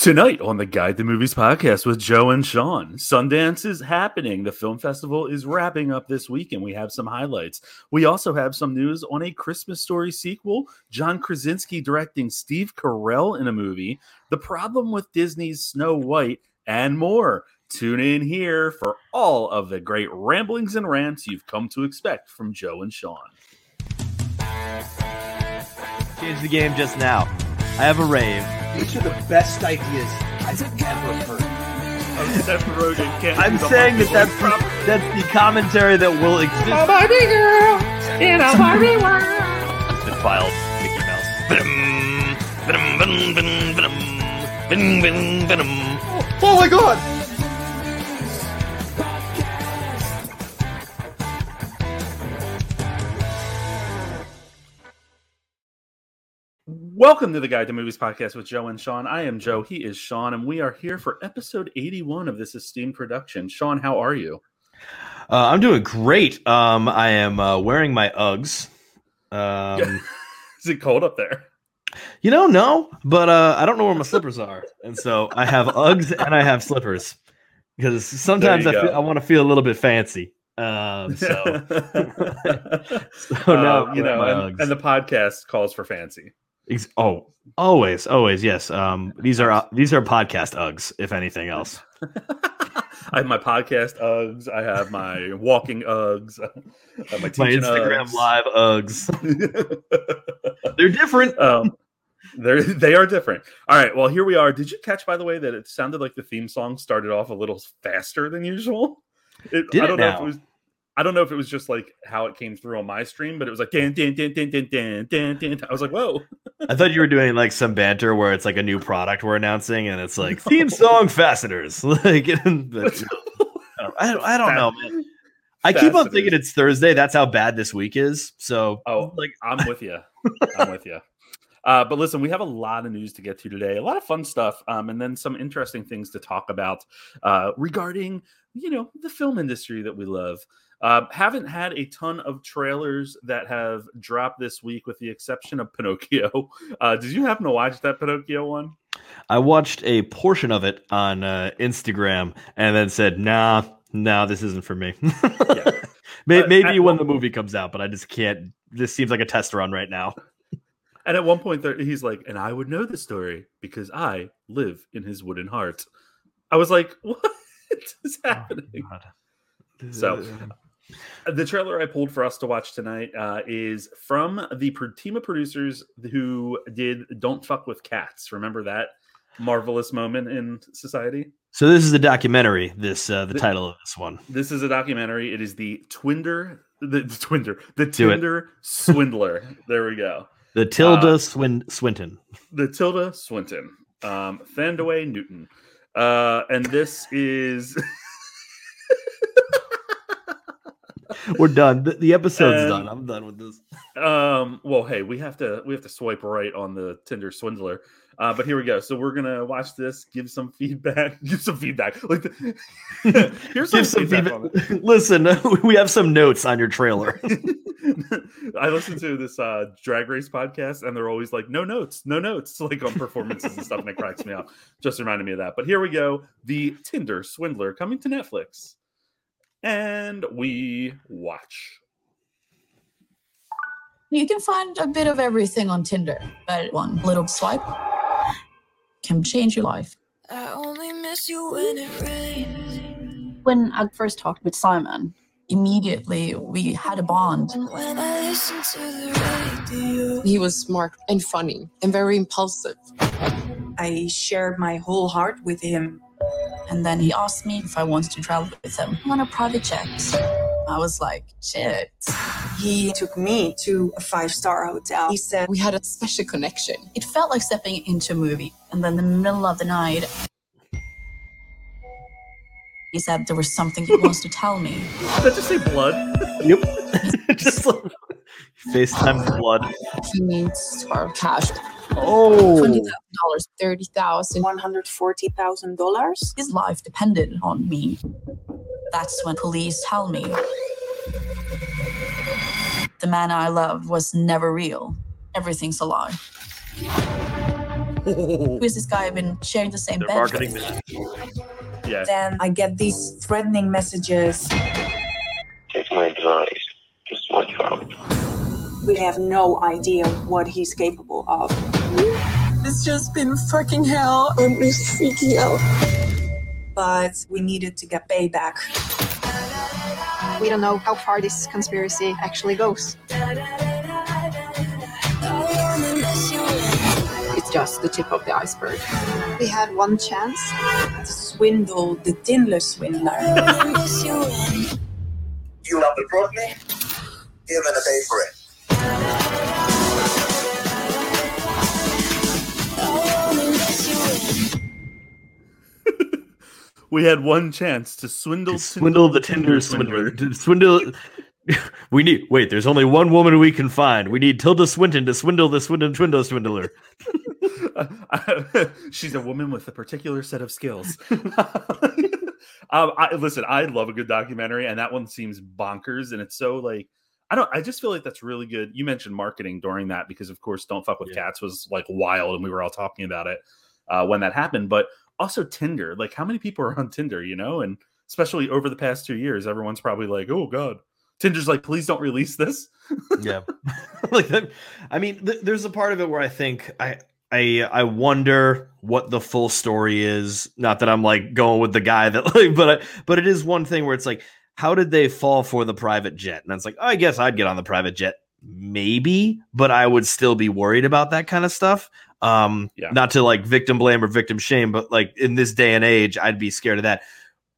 Tonight on the Guy at the Movies podcast with Joe and Sean, Sundance is happening. The film festival is wrapping up this week, and we have some highlights. We also have some news on a Christmas Story sequel, John Krasinski directing Steve Carell in a movie, the problem with Disney's Snow White, and more. Tune in here for all of the great ramblings and rants you've come to expect from Joe and Sean. Change the game just now. I have a rave. These are the best ideas I've ever heard. Seth Rogen can't I'm saying that that's the, that's the commentary that will exist. Barbie girl in a Barbie world. It's filed Mickey Mouse. Oh, oh my god! Welcome to the Guy at the Movies podcast with Joe and Sean. I am Joe. He is Sean, and we are here for episode 81 of this esteemed production. Sean, how are you? Uh, I'm doing great. Um, I am uh, wearing my Uggs. Um, Is it cold up there? you know, no, but uh, I don't know where my slippers are, and so I have Uggs and I have slippers because sometimes I, feel. I want to feel a little bit fancy. Um, so, so now Uh, you know, and, and the podcast calls for fancy. Ex- oh, always, always, yes. Um, these are uh, these are podcast Uggs, if anything else. I have my podcast Uggs. I have my walking Uggs. Have my, My Instagram Uggs. live Uggs. They're different. um, they're they are different. All right. Well, here we are. Did you catch, by the way, that it sounded like the theme song started off a little faster than usual? It, Did I it don't know if now? it was. I don't know if it was just like how it came through on my stream, but it was like dan dan dan dan dan dan dan. dan. I was like, whoa. I thought you were doing like some banter where it's like a new product we're announcing, and it's like no. theme song fasteners. like, I don't, I don't know, man. I keep on thinking it's Thursday. That's how bad this week is. So, oh, like I'm with you. I'm with you. Uh, but listen, we have a lot of news to get to today, a lot of fun stuff, um, and then some interesting things to talk about uh, regarding, you know, the film industry that we love. Uh, haven't had a ton of trailers that have dropped this week, with the exception of Pinocchio. Uh, did you happen to watch that Pinocchio one? I watched a portion of it on uh, Instagram and then said, "Nah, nah, this isn't for me." May- Uh, Maybe when the movie comes out, but I just can't. This seems like a test run right now. And at one point, there, he's like, "And I would know the story because I live in his wooden heart." I was like, "What is happening?" So, The trailer I pulled for us to watch tonight uh, is from the team of producers who did "Don't Fuck with Cats." Remember that marvelous moment in society? So this is a documentary. This uh, the The- title of this one. This is a documentary. It is the Twinder, the, the Twinder, the Do it. Tinder Swindler. there we go. The Tilda Uh, Swin- Swinton. The Tilda Swinton, um, Thandiwe Newton, uh, and this is We're done. The, the episode's and- done. I'm done with this. Um. Well, hey, we have to we have to swipe right on the Tinder swindler. Uh, but here we go. So we're gonna watch this. Give some feedback. Give some feedback. Like, the, here's Give some feedback. feedback. Listen, we have some notes on your trailer. I listen to this uh, drag race podcast, and they're always like, "No notes, no notes," like on performances and stuff, and it cracks me up. Just reminded me of that. But here we go. The Tinder swindler coming to Netflix, and we watch. You can find a bit of everything on Tinder, but one little swipe can change your life. I only miss you when it rains. When I first talked with Simon, immediately we had a bond. When I listen to the radio. He was smart and funny and very impulsive. I shared my whole heart with him. And then he asked me if I wanted to travel with him on a private jet. I was like, shit. He took me to a five star hotel. He said, We had a special connection. It felt like stepping into a movie. And then in the middle of the night, he said there was something he wants to tell me. Did that just say blood? yep. Just like FaceTime blood. He needs our cash. Oh. Twenty thousand dollars, thirty thousand. $140,000. His life depended on me. That's when police tell me the man I love was never real. Everything's a lie. Who is this guy I've been sharing the same They're bed marketing with? Yeah. Then I get these threatening messages. Take my advice. Just watch out. We have no idea what he's capable of. It's just been fucking hell. I'm just freaking out. But we needed to get payback. We don't know how far this conspiracy actually goes. It's just the tip of the iceberg. We had one chance. To swindle the Tinder swindler. You love the Broadway? You're gonna pay for it. We had one chance to swindle, swindle the Tinder swindler. To Swindle. We need wait. There's only one woman we can find. We need Tilda Swinton to swindle the Swindle Swindle Swindler. She's a woman with a particular set of skills. um, I, listen, I love a good documentary, and that one seems bonkers, and it's so like I don't. I just feel like that's really good. You mentioned marketing during that because, of course, "Don't Fuck with Yeah. Cats" was like wild, and we were all talking about it uh, when that happened. But also Tinder, like how many people are on Tinder, you know, and especially over the past two years, everyone's probably like, "Oh God." Tinder's like, please don't release this. yeah like i mean th- there's a part of it where i think i i i wonder what the full story is not that i'm like going with the guy that like but I, but it is one thing where it's like how did they fall for the private jet and it's like i guess i'd get on the private jet maybe but i would still be worried about that kind of stuff um Yeah. not to like victim blame or victim shame but like in this day and age i'd be scared of that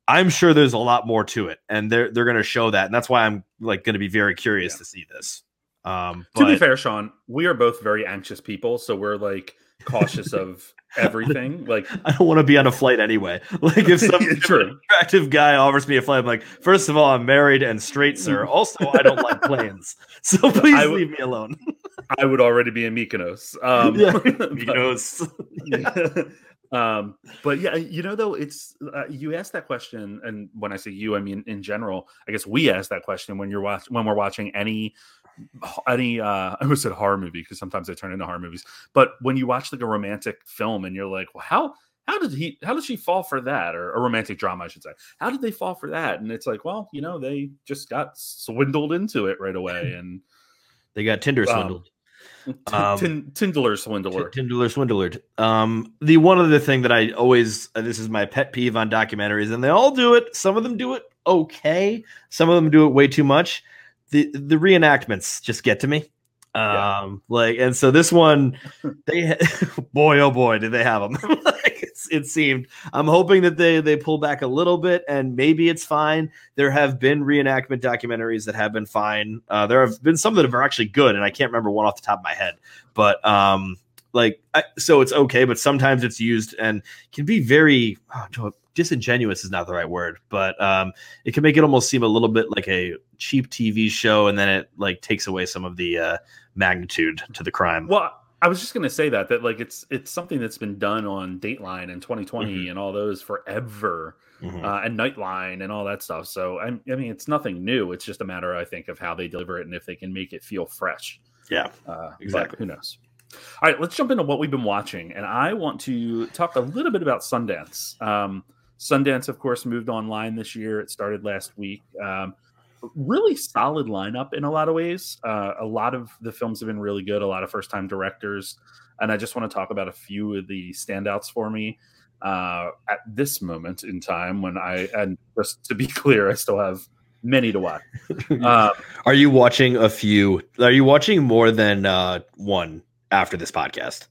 i'm sure there's a lot more to it and they're they're going to show that and that's why i'm like going to be very curious Yeah. to see this um to be but- fair, Sean, we are both very anxious people, so we're like cautious of everything. Like, I don't want to be on a flight anyway. Like if some if True. an attractive guy offers me a flight, I'm like, first of all, I'm married and straight, sir. Also, I don't like planes, so please I leave me alone. I would already be in Mykonos. Um, Yeah, but- Mykonos. um, but yeah, you know, though, it's uh, you asked that question, and when I say you, I mean in general. I guess we ask that question when you're watch when we're watching any any uh I almost said horror movie because sometimes they turn into horror movies. But when you watch like a romantic film and you're like, well, how how did he how did she fall for that or a romantic drama i should say how did they fall for that and it's like well you know they just got swindled into it right away and They got Tinder Um, swindled. Tin- Um, tin- Tindler swindler. T- Tindler swindlered. Um, the one other thing that I always uh, this is my pet peeve on documentaries, and they all do it. Some of them do it okay. Some of them do it way too much. The the reenactments just get to me. Yeah. Um, like, and so this one, they boy oh boy did they have them. like it seemed. I'm hoping that they they pull back a little bit, and maybe it's fine. There have been reenactment documentaries that have been fine. Uh, there have been some that are actually good, and I can't remember one off the top of my head but um like I, so it's okay but sometimes it's used and can be very oh, disingenuous is not the right word but um it can make it almost seem a little bit like a cheap tv show and then it like takes away some of the uh magnitude to the crime Well, I was just going to say that that like it's it's something that's been done on Dateline and 2020 Mhm. and all those forever, Mhm. uh, and Nightline and all that stuff. So I, I mean, it's nothing new. It's just a matter, I think, of how they deliver it and if they can make it feel fresh. yeah Uh, Exactly. Who knows? All right, let's jump into what we've been watching, and I want to talk a little bit about Sundance. Um, Sundance, of course, moved online this year. It started last week. Um, really solid lineup in a lot of ways. Uh, a lot of the films have been really good. A lot of first-time directors, and I just want to talk about a few of the standouts for me uh, at this moment in time. When I and just to be clear, I still have many to watch. Uh, are you watching a few are you watching more than uh one after this podcast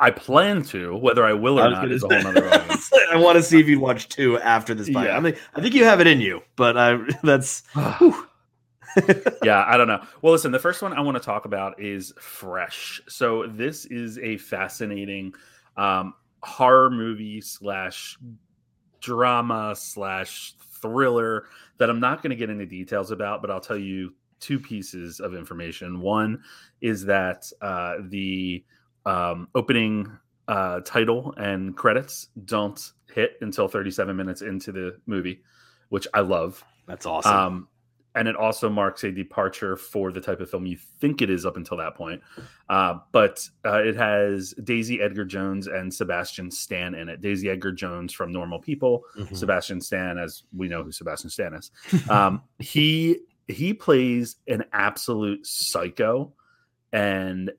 I plan to. Whether I will or was not is a whole argument. I want to see if you'd watch two after this podcast. Yeah. I, think, I think you have it in you, but I that's yeah, I don't know. Well, listen, the first one I want to talk about is Fresh. So this is a fascinating um, horror movie slash drama slash thriller that I'm not going to get into details about, but I'll tell you two pieces of information. One is that uh, the um, opening uh, title and credits don't hit until 37 minutes into the movie, which I love. that's awesome. Um, and it also marks a departure for the type of film you think it is up until that point. Uh, but uh, it has Daisy Edgar Jones and Sebastian Stan in it. Daisy Edgar Jones from Normal People, Mhm. Sebastian Stan, as we know who Sebastian Stan is. Um, he he plays an absolute psycho, and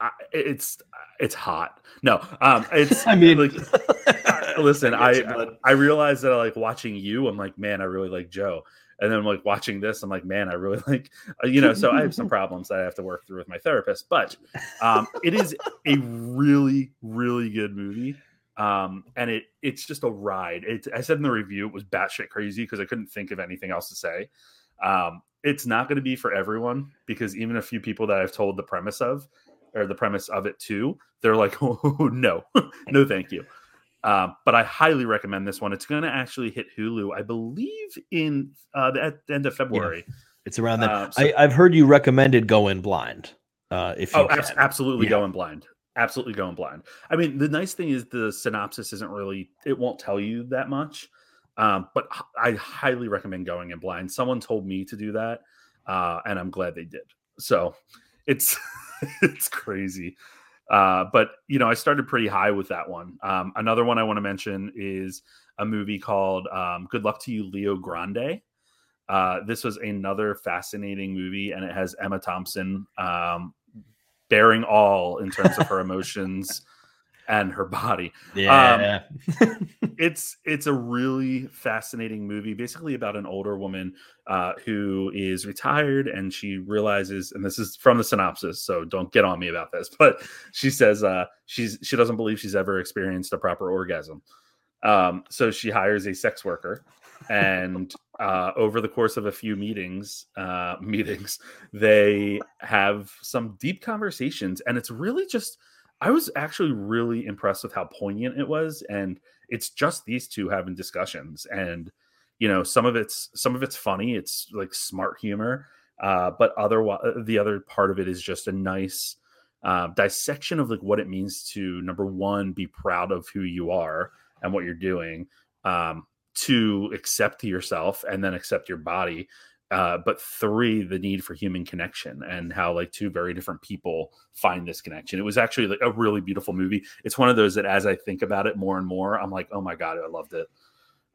I, it's it's hot. No, um, it's I mean, like listen, I get I you, that I like watching you, I'm like, man, I really like Joe. And then I'm like watching this, I'm like, man, I really like, uh, you know. So I have some problems that I have to work through with my therapist, but um, it is a really, really good movie. Um, and it it's just a ride. It, I said in the review it was batshit crazy because I couldn't think of anything else to say. Um, it's not going to be for everyone because even a few people that I've told the premise of or the premise of it to, they're like, oh no, no, thank you. Um, but I highly recommend this one. It's going to actually hit Hulu, I believe, in uh, the, at the end of February. It's around that. Uh, so- I, I've heard you recommended going blind. Uh, if you Oh, can. absolutely Yeah. going blind. Absolutely going blind. I mean, the nice thing is the synopsis isn't really, it won't tell you that much. Um, but I highly recommend going in blind. Someone told me to do that, uh, and I'm glad they did. So it's it's crazy. Uh, but you know, I started pretty high with that one. Um, another one I want to mention is a movie called um, "Good Luck to You, Leo Grande." Uh, this was another fascinating movie, and it has Emma Thompson um, bearing all in terms of her emotions and her body. Yeah. It's it's a really fascinating movie, basically about an older woman uh, who is retired, and she realizes, and this is from the synopsis, so don't get on me about this, but she says uh, she's she doesn't believe she's ever experienced a proper orgasm. Um, so she hires a sex worker, and uh, over the course of a few meetings, uh, meetings, they have some deep conversations, and it's really just. I was actually really impressed with how poignant it was, and it's just these two having discussions, and you know, some of it's some of it's funny. It's like smart humor, uh, but other the other part of it is just a nice uh, dissection of like what it means to number one be proud of who you are and what you're doing um, to accept yourself and then accept your body uh, but three the need for human connection and how like two very different people find this connection. It was actually like a really beautiful movie. It's one of those that as i think about it more and more i'm like oh my god i loved it.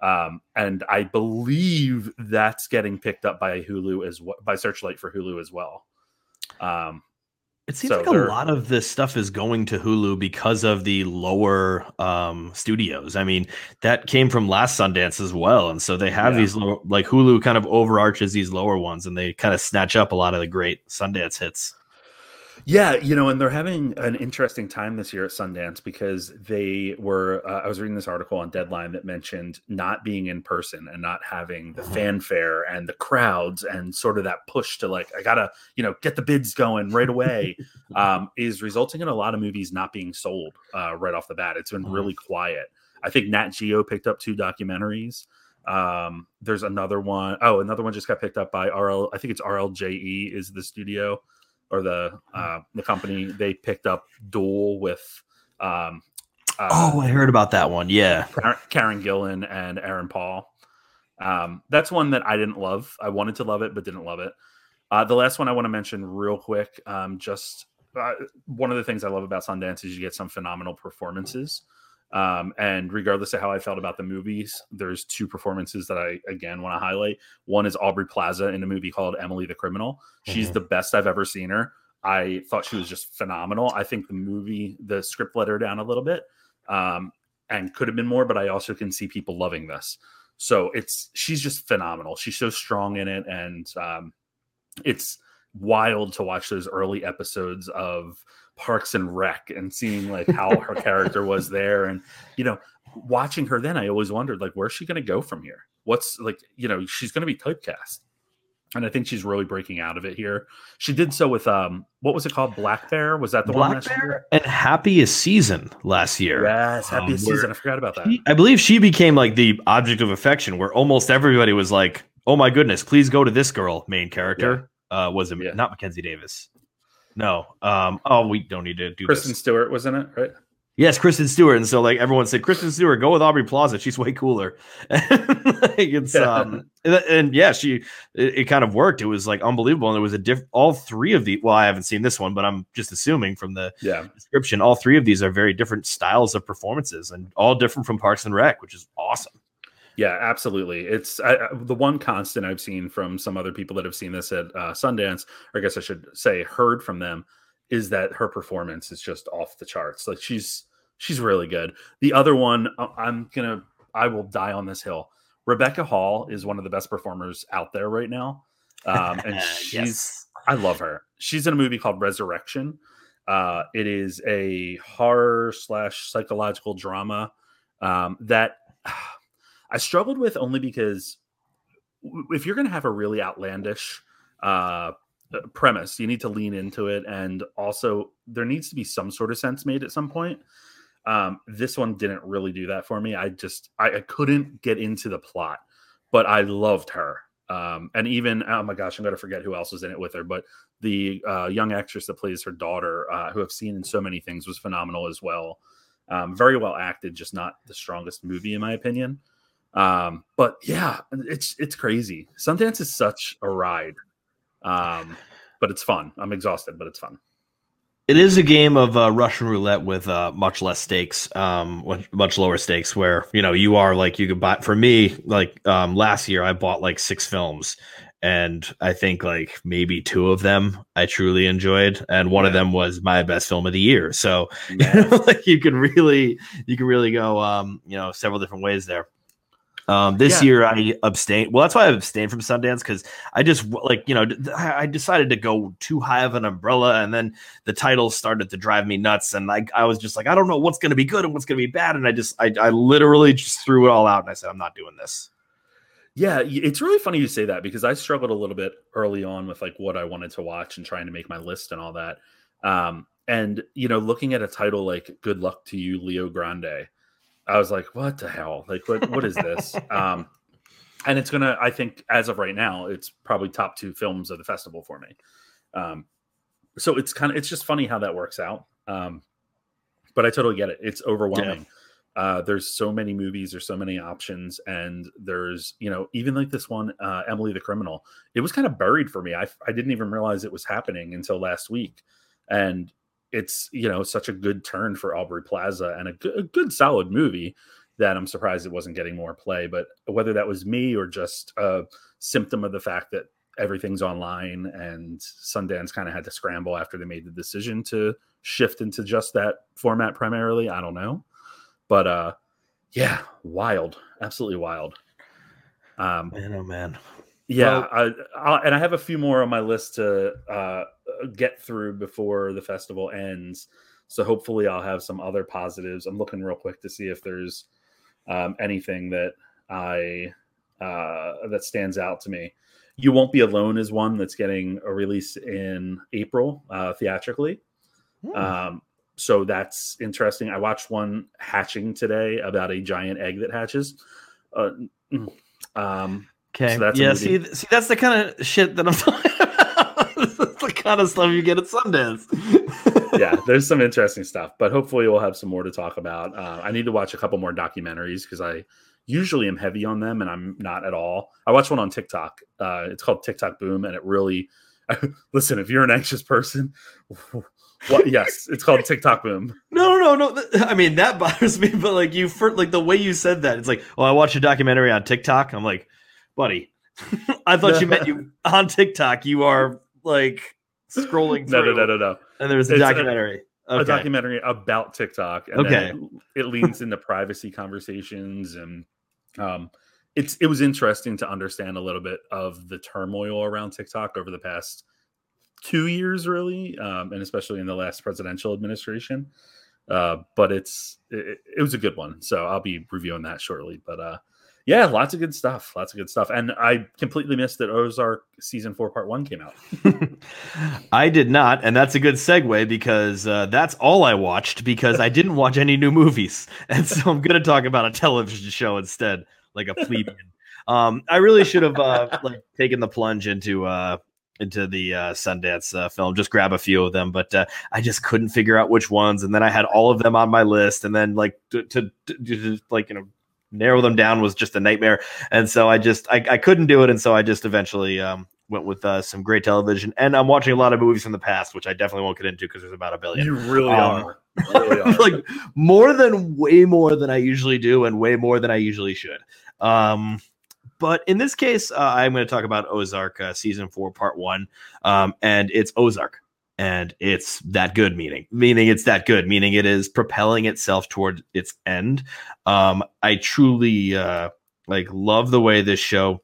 Um, and i believe that's getting picked up by hulu as well by searchlight for hulu as well. Um, It seems So like a lot of this stuff is going to Hulu because of the lower um, studios. I mean, that came from last Sundance as well, and so they have Yeah. these low, like Hulu kind of overarches these lower ones, and they kind of snatch up a lot of the great Sundance hits. Yeah, you know, and they're having an interesting time this year at Sundance because they were. Uh, I was reading this article on Deadline that mentioned not being in person and not having the fanfare and the crowds and sort of that push to like, I gotta, you know, get the bids going right away, um, is resulting in a lot of movies not being sold uh, right off the bat. It's been Mhm. really quiet. I think Nat Geo picked up two documentaries. Um, there's another one oh another one just got picked up by RL. I think it's RLJE is the studio or the uh, the company. They picked up Duel with um, uh, oh, I heard about that one. Yeah, Karen- Karen Gillan and Aaron Paul. Um, that's one that I didn't love. I wanted to love it, but didn't love it. Uh, the last one I want to mention real quick, um, just uh, one of the things I love about Sundance is you get some phenomenal performances. Um, and regardless of how I felt about the movies, there's two performances that I again want to highlight. One is Aubrey Plaza in a movie called Emily the Criminal. She's Mhm. the best I've ever seen her. I thought she was just phenomenal. I think the movie, the script let her down a little bit, um, and could have been more. But I also can see people loving this. So it's she's just phenomenal. She's so strong in it, and um, it's wild to watch those early episodes of Parks and Rec and seeing like how her character was there, and you know, watching her. Then I always wondered like, where's she going to go from here? What's like, you know, she's going to be typecast, and I think she's really breaking out of it here. She did so with um, what was it called? Black Bear? Was that the one? Black last year? Bear and Happiest Season last year. Yes, Um, happiest where- season. I forgot about that. She- I believe she became like the object of affection, where almost everybody was like, "Oh my goodness, please go to this girl." Main character uh, was it Yeah. not Mackenzie Davis? No. Um. Oh, we don't need to do Kristen this. Stewart was in it, right? Yes, Kristen Stewart, and so like everyone said, Kristen Stewart, go with Aubrey Plaza. She's way cooler. like it's um and, and yeah, she it, it kind of worked. It was like unbelievable, and there was a diff. All three of the well, I haven't seen this one, but I'm just assuming from the Yeah. description, all three of these are very different styles of performances, and all different from Parks and Rec, which is awesome. Yeah, absolutely. It's I, the one constant I've seen from some other people that have seen this at uh, Sundance, or I guess I should say heard from them, is that her performance is just off the charts. Like she's she's really good. The other one, I- I'm gonna I will die on this hill. Rebecca Hall is one of the best performers out there right now, um, and she's Yes. I love her. She's in a movie called Resurrection. Uh, it is a horror slash psychological drama um, that I struggled with only because if you're going to have a really outlandish uh, uh, premise, you need to lean into it, and also there needs to be some sort of sense made at some point. Um, this one didn't really do that for me. I just I, I couldn't get into the plot, but I loved her. Um, and even oh my gosh, I'm gonna forget who else was in it with her, but the uh, young actress that plays her daughter, uh, who I've seen in so many things, was phenomenal as well. Um, very well acted, just not the strongest movie in my opinion. Um, but yeah, it's it's crazy. Sundance is such a ride, um, but it's fun. I'm exhausted, but it's fun. It is a game of uh, Russian roulette with uh, much less stakes, um, much lower stakes. Where you know you are like you could buy. For me, like um, last year, I bought like six films, and I think like maybe two of them I truly enjoyed, and one of them was my best film of the year. So Yeah. like you can really you can really go um, you know several different ways there. Um, this Yeah. year I abstained. Well, that's why I abstained from Sundance because I just like you know I decided to go too high of an umbrella, and then the titles started to drive me nuts, and I I was just like I don't know what's going to be good and what's going to be bad, and I just I I literally just threw it all out, and I said I'm not doing this. Yeah, it's really funny you say that because I struggled a little bit early on with like what I wanted to watch and trying to make my list and all that. Um, and you know, looking at a title like "Good Luck to You, Leo Grande," I was like, "What the hell? Like, what what is this?" um, and it's gonna, I think, as of right now, it's probably top two films of the festival for me. Um, so it's kind of it's just funny how that works out. Um, but I totally get it. It's overwhelming. Uh, there's so many movies, there's so many options, and there's you know even like this one, uh, Emily the Criminal. It was kind of buried for me. I I didn't even realize it was happening until last week, and it's you know such a good turn for Aubrey Plaza and a good, good solid movie that I'm surprised it wasn't getting more play. But whether that was me or just a symptom of the fact that everything's online and Sundance kind of had to scramble after they made the decision to shift into just that format primarily, I don't know. But uh yeah, wild, absolutely wild. Um Man, oh man. Yeah, I, I, and I have a few more on my list to uh, get through before the festival ends. So hopefully, I'll have some other positives. I'm looking real quick to see if there's um, anything that I uh, that stands out to me. You won't be alone is one that's getting a release in April uh, theatrically. Um, so that's interesting. I watched one hatching today about a giant egg that hatches. Uh, mm, um, Okay. So that's yeah. See, see, that's the kind of shit that I'm talking about. that's the kind of stuff you get at Sundance. yeah, there's some interesting stuff, but hopefully we'll have some more to talk about. Uh, I need to watch a couple more documentaries because I usually am heavy on them, and I'm not at all. I watched one on TikTok. Uh, it's called TikTok Boom, and it really listen. If you're an anxious person, what? Yes, it's called TikTok Boom. No, no, no, no. I mean, that bothers me, but like you, for, like the way you said that, it's like, oh, I watched a documentary on TikTok. I'm like, buddy, I thought you meant you on TikTok. You are like scrolling No, through. no, no, no, no. And there's a It's documentary. A Okay. documentary about TikTok, and Okay. it, it leans into privacy conversations, and um, it's it was interesting to understand a little bit of the turmoil around TikTok over the past two years, really, um, and especially in the last presidential administration. Uh, but it's it, it was a good one, so I'll be reviewing that shortly. But uh, yeah, lots of good stuff, lots of good stuff, and I completely missed that Ozark season four part one came out. I did not, and that's a good segue because uh, that's all I watched because I didn't watch any new movies, and so I'm going to talk about a television show instead, like a plebeian. um, I really should have uh, like taken the plunge into uh, into the uh, Sundance uh, film, just grab a few of them, but uh, I just couldn't figure out which ones, and then I had all of them on my list, and then like to, to, to, to like you know narrow them down was just a nightmare, and so I just I, I couldn't do it, and so I just eventually um, went with uh, some great television, and I'm watching a lot of movies from the past, which I definitely won't get into because there's about a billion. You really Um, are. Really are. like more than way more than I usually do, and way more than I usually should. Um, but in this case, uh, I'm going to talk about Ozark uh, season four, part one, um, and it's Ozark, and it's that good. Meaning, meaning it's that good. Meaning it is propelling itself toward its end. Um, I truly uh, like love the way this show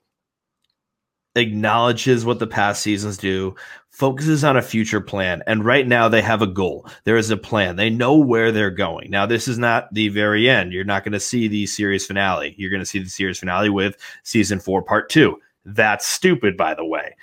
acknowledges what the past seasons do, focuses on a future plan. And right now they have a goal. There is a plan. They know where they're going. Now, this is not the very end. You're not going to see the series finale. You're going to see the series finale with season four, part two. That's stupid, by the way.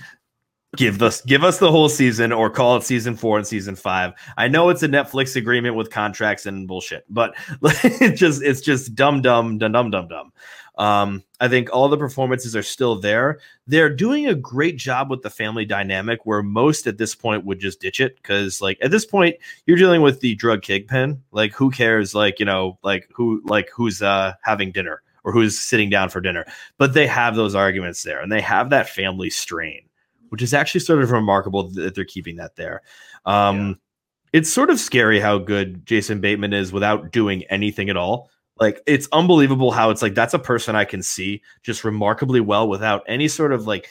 Give us give us the whole season or call it season four and season five. I know it's a Netflix agreement with contracts and bullshit, but it just it's just dumb dumb dumb dumb dumb dumb. Um, I think all the performances are still there. They're doing a great job with the family dynamic where most at this point would just ditch it because, like, at this point, you're dealing with the drug kingpin. Like, who cares? Like, you know, like who, like who's uh having dinner or who's sitting down for dinner. But they have those arguments there, and they have that family strain, which is actually sort of remarkable that they're keeping that there. Um, It's sort of scary how good Jason Bateman is without doing anything at all. Like it's unbelievable how it's like that's a person I can see just remarkably well without any sort of like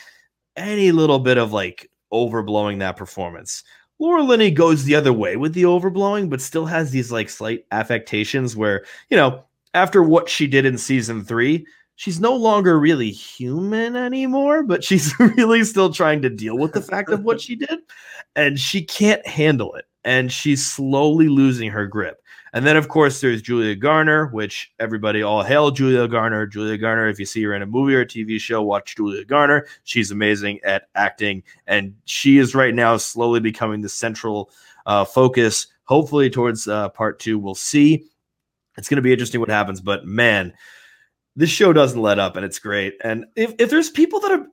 any little bit of like overblowing that performance. Laura Linney goes the other way with the overblowing, but still has these like slight affectations where, you know, after what she did in season three, she's no longer really human anymore, but she's really still trying to deal with the fact of what she did. And she can't handle it. And she's slowly losing her grip. And then, of course, there's Julia Garner, which everybody all hail Julia Garner. Julia Garner, if you see her in a movie or a TV show, watch Julia Garner. She's amazing at acting. And she is right now slowly becoming the central uh, focus. Hopefully, towards uh, part two, we'll see. It's going to be interesting what happens. But man, this show doesn't let up and it's great. And if, if there's people that are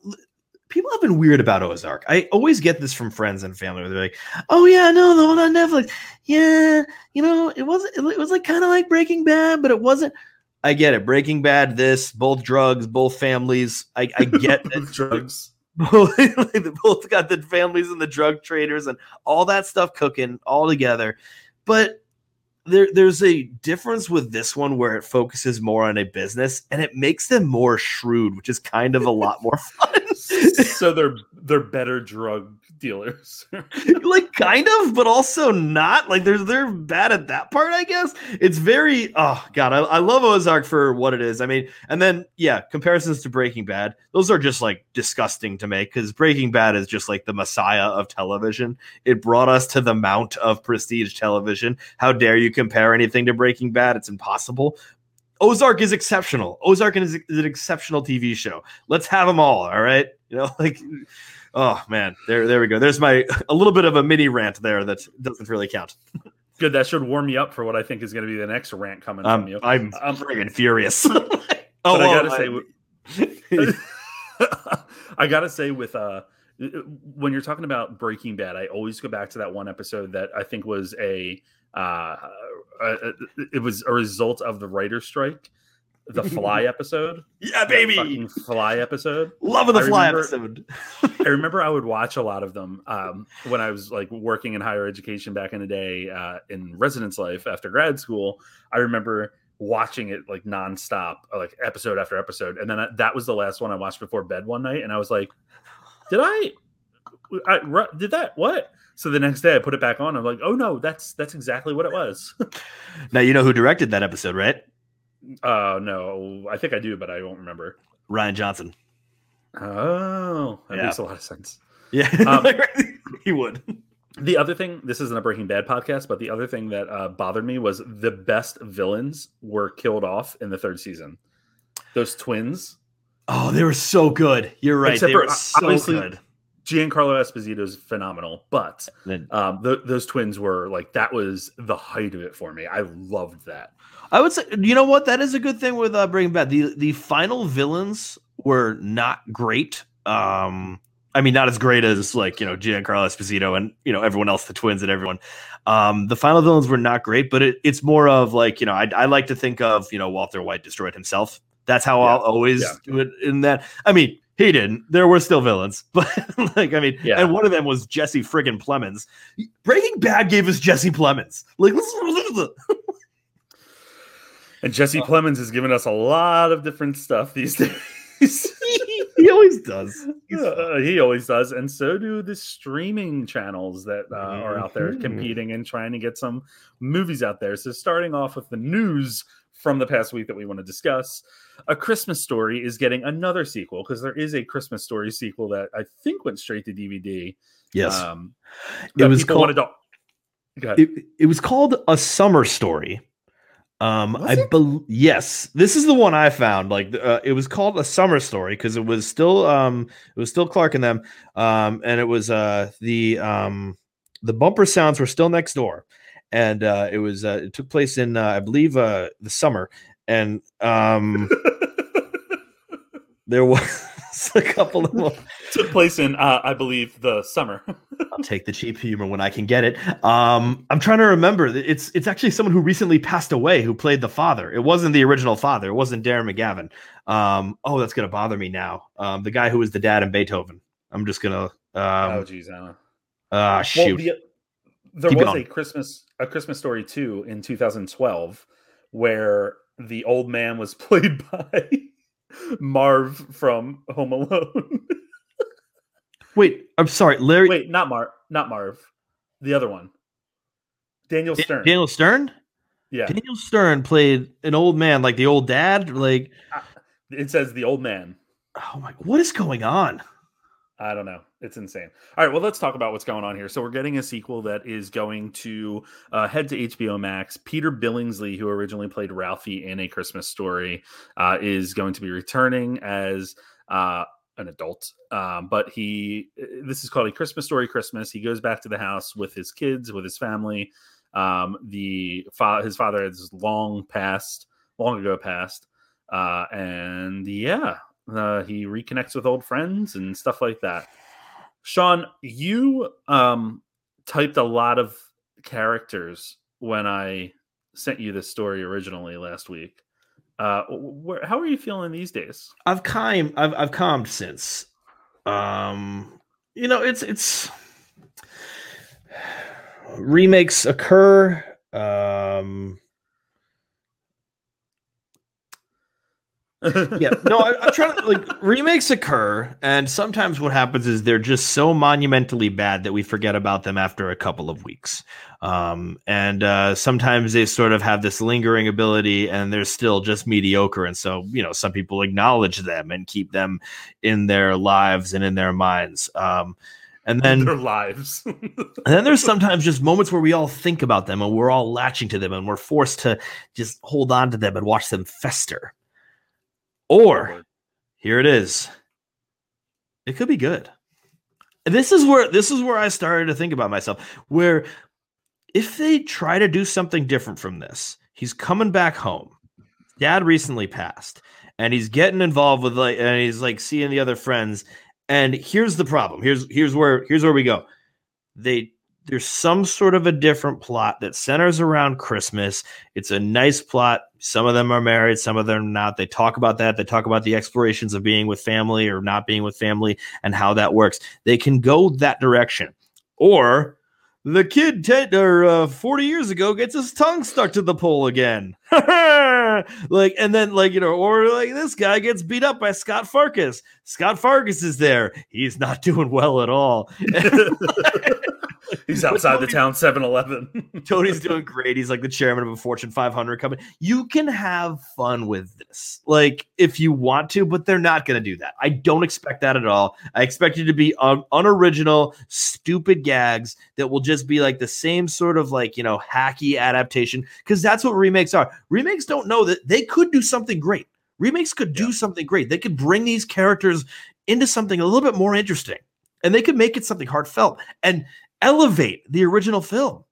people have been weird about Ozark. I always get this from friends and family where they're like, "Oh yeah, no, the one on Netflix. Yeah, you know, it wasn't. It was like kind of like Breaking Bad, but it wasn't." I get it. Breaking Bad, this both drugs, both families. I, I get that drugs. both, they both got the families and the drug traders and all that stuff cooking all together. But there, there's a difference with this one where it focuses more on a business and it makes them more shrewd, which is kind of a lot more fun. so they're they're better drug dealers. like kind of, but also not. Like they're they're bad at that part, I guess. It's very oh god, I, I love Ozark for what it is. I mean, and then yeah, comparisons to Breaking Bad, those are just like disgusting to make because Breaking Bad is just like the messiah of television. It brought us to the mount of prestige television. How dare you compare anything to Breaking Bad? It's impossible. Ozark is exceptional. Ozark is, is an exceptional TV show. Let's have them all. All right, you know, like, oh man, there, there we go. There's my a little bit of a mini rant there that doesn't really count. Good, that should warm me up for what I think is going to be the next rant coming Um, from you. I'm Um, friggin' furious. but oh, I gotta say, I gotta say, with uh, when you're talking about Breaking Bad, I always go back to that one episode that I think was a, uh, uh, it was a result of the writer strike, the Fly episode. yeah, baby, Fly episode. love of the I fly remember- episode. I remember I would watch a lot of them um, when I was like working in higher education back in the day uh, in residence life after grad school. I remember watching it like nonstop, like episode after episode, and then I, that was the last one I watched before bed one night, and I was like, "Did I? I did that? What?" So the next day I put it back on. I'm like, "Oh no, that's that's exactly what it was." now you know who directed that episode, right? Uh no, I think I do, but I won't remember. Rian Johnson. Oh, that Yeah. makes a lot of sense. Yeah, Um, he would. The other thing, this isn't a Breaking Bad podcast, but the other thing that uh, bothered me was the best villains were killed off in the third season. Those twins, Oh, they were so good. You're right. Except they for, were uh, so good. Giancarlo Esposito is phenomenal, but um, th- those twins were like that was the height of it for me. I loved that. I would say, you know what? That is a good thing with uh, Breaking Bad. The the final villains were not great. Um, I mean, not as great as like you know Giancarlo Esposito and you know everyone else, the twins and everyone. Um, the final villains were not great, but it, it's more of like you know I, I like to think of you know Walter White destroyed himself. That's how Yeah. I'll always Yeah. do it. In that, I mean, he didn't. There were still villains, but like I mean, Yeah. and one of them was Jesse friggin' Plemons. Breaking Bad gave us Jesse Plemons. Like, And Jesse Plemons has given us a lot of different stuff these days. he always does. Uh, he always does, and so do the streaming channels that uh, are out there Mhm. competing and trying to get some movies out there. So, starting off with the news from the past week that we want to discuss, A Christmas Story is getting another sequel because there is a Christmas Story sequel that I think went straight to DVD. Yes, um, It was called- wanted to. Go ahead. it, it was called a summer story. Um, Was I believe yes, this is the one I found. Like, uh, it was called a summer story because it was still um, it was still Clark and them, um, and it was uh the um the Bumpus hounds were still next door, and uh, it was uh, it took place in uh, I believe uh the summer, and um there was a couple of them. Took place in, uh, I believe, the summer. I'll take the cheap humor when I can get it. Um, I'm trying to remember. It's it's actually someone who recently passed away who played the father. It wasn't the original father. It wasn't Darren McGavin. Um, oh, that's gonna bother me now. Um, the guy who was the dad in Beethoven. I'm just gonna. oh, Um, geez, Anna. ah, Well, shoot. the, there Keep was going. a Christmas a Christmas story too in 2012 where the old man was played by Marv from Home Alone. Wait, I'm sorry, Larry. Wait, not Marv, not Marv. The other one. Daniel Stern. Daniel Stern. yeah. Daniel Stern played an old man, like the old dad. Like, uh, It says the old man. oh my, god, what is going on? I don't know. It's insane. All right, well, let's talk about what's going on here. So we're getting a sequel that is going to uh, head to HBO Max. Peter Billingsley, who originally played Ralphie in A Christmas Story, uh, is going to be returning as uh, an adult. Um, but he, this is called A Christmas Story Christmas. He goes back to the house with his kids, with his family. Um, the fa- his father has long passed, long ago passed, uh, and yeah, uh, he reconnects with old friends and stuff like that. Sean, you um, typed a lot of characters when I sent you this story originally last week. Uh, wh- how are you feeling these days? I've calmed. I've I've calmed since. Um, you know, it's it's remakes occur. Um, yeah, no, I, I'm trying to like remakes occur, and sometimes what happens is they're just so monumentally bad that we forget about them after a couple of weeks. Um, and uh, sometimes they sort of have this lingering ability, and they're still just mediocre. And so, you know, some people acknowledge them and keep them in their lives and in their minds. Um, and then Their lives. and then there's sometimes just moments where we all think about them and we're all latching to them and we're forced to just hold on to them and watch them fester. Or here it is. It could be good. This is where this is where I started to think about myself. Where if they try to do something different from this, he's coming back home. Dad recently passed, and he's getting involved with like, and he's like seeing the other friends. And here's the problem. Here's here's where here's where we go. They there's some sort of a different plot that centers around Christmas. It's a nice plot. Some of them are married, some of them are not. They talk about that. They talk about the explorations of being with family or not being with family and how that works. They can go that direction. Or the kid 10 or uh, 40 years ago gets his tongue stuck to the pole again. like, and then, like, you know, or like this guy gets beat up by Scut Farkus. Scut Farkus is there. He's not doing well at all. He's outside the town 7 Eleven. Tony's doing great. He's like the chairman of a Fortune 500 company. You can have fun with this, like if you want to, but they're not going to do that. I don't expect that at all. I expect you to be un- unoriginal, stupid gags that will just be like the same sort of like, you know, hacky adaptation because that's what remakes are. Remakes don't know that they could do something great. Remakes could do something great. They could bring these characters into something a little bit more interesting and they could make it something heartfelt and elevate the original film.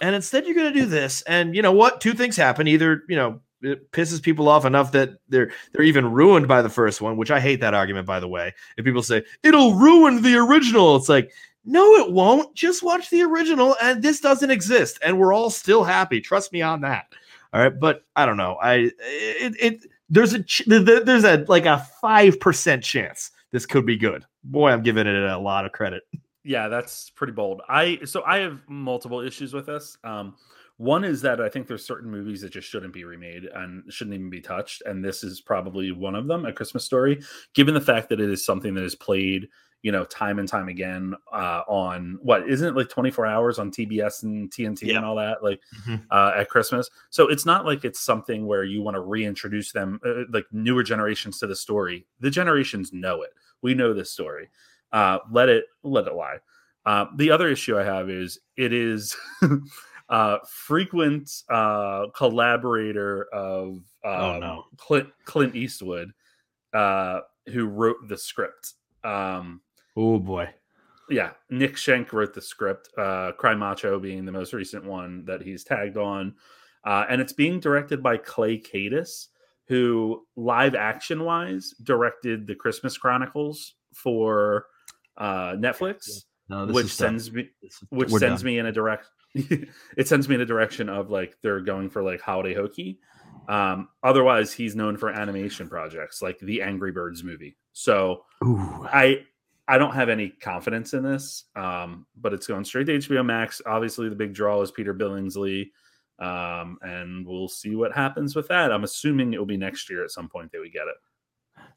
And instead, you're going to do this. And you know what? Two things happen. Either, you know, it pisses people off enough that they're they're even ruined by the first one, which I hate that argument by the way. If people say it'll ruin the original, it's like no, it won't. Just watch the original, and this doesn't exist, and we're all still happy. Trust me on that. All right, but I don't know. I it, it there's a ch- there's a like a five percent chance this could be good. Boy, I'm giving it a lot of credit. Yeah, that's pretty bold. I so I have multiple issues with this. Um, one is that I think there's certain movies that just shouldn't be remade and shouldn't even be touched, and this is probably one of them. A Christmas Story, given the fact that it is something that is played, you know, time and time again uh, on what isn't it like 24 hours on TBS and TNT Yeah. and all that, like Mhm. uh, at Christmas. So it's not like it's something where you want to reintroduce them, uh, like newer generations to the story. The generations know it. We know this story. Uh, let it let it lie. Uh, the other issue I have is it is uh, frequent uh, collaborator of Oh, um, no. Clint Clint Eastwood, uh, who wrote the script. Um, Oh boy. yeah, Nick Schenk wrote the script. Uh, Cry Macho being the most recent one that he's tagged on, uh, and it's being directed by Clay Kaytis, who live action wise directed the Christmas Chronicles for uh, Netflix, No, which sends me which we're sends done. me in a direct it sends me in a direction of like they're going for like holiday hokey. Um otherwise he's known for animation projects like the angry birds movie. So Ooh. i i don't have any confidence in this um but it's going straight to hbo max. Obviously the big draw is peter billingsley um and we'll see what happens with that. I'm assuming it will be next year at some point that we get it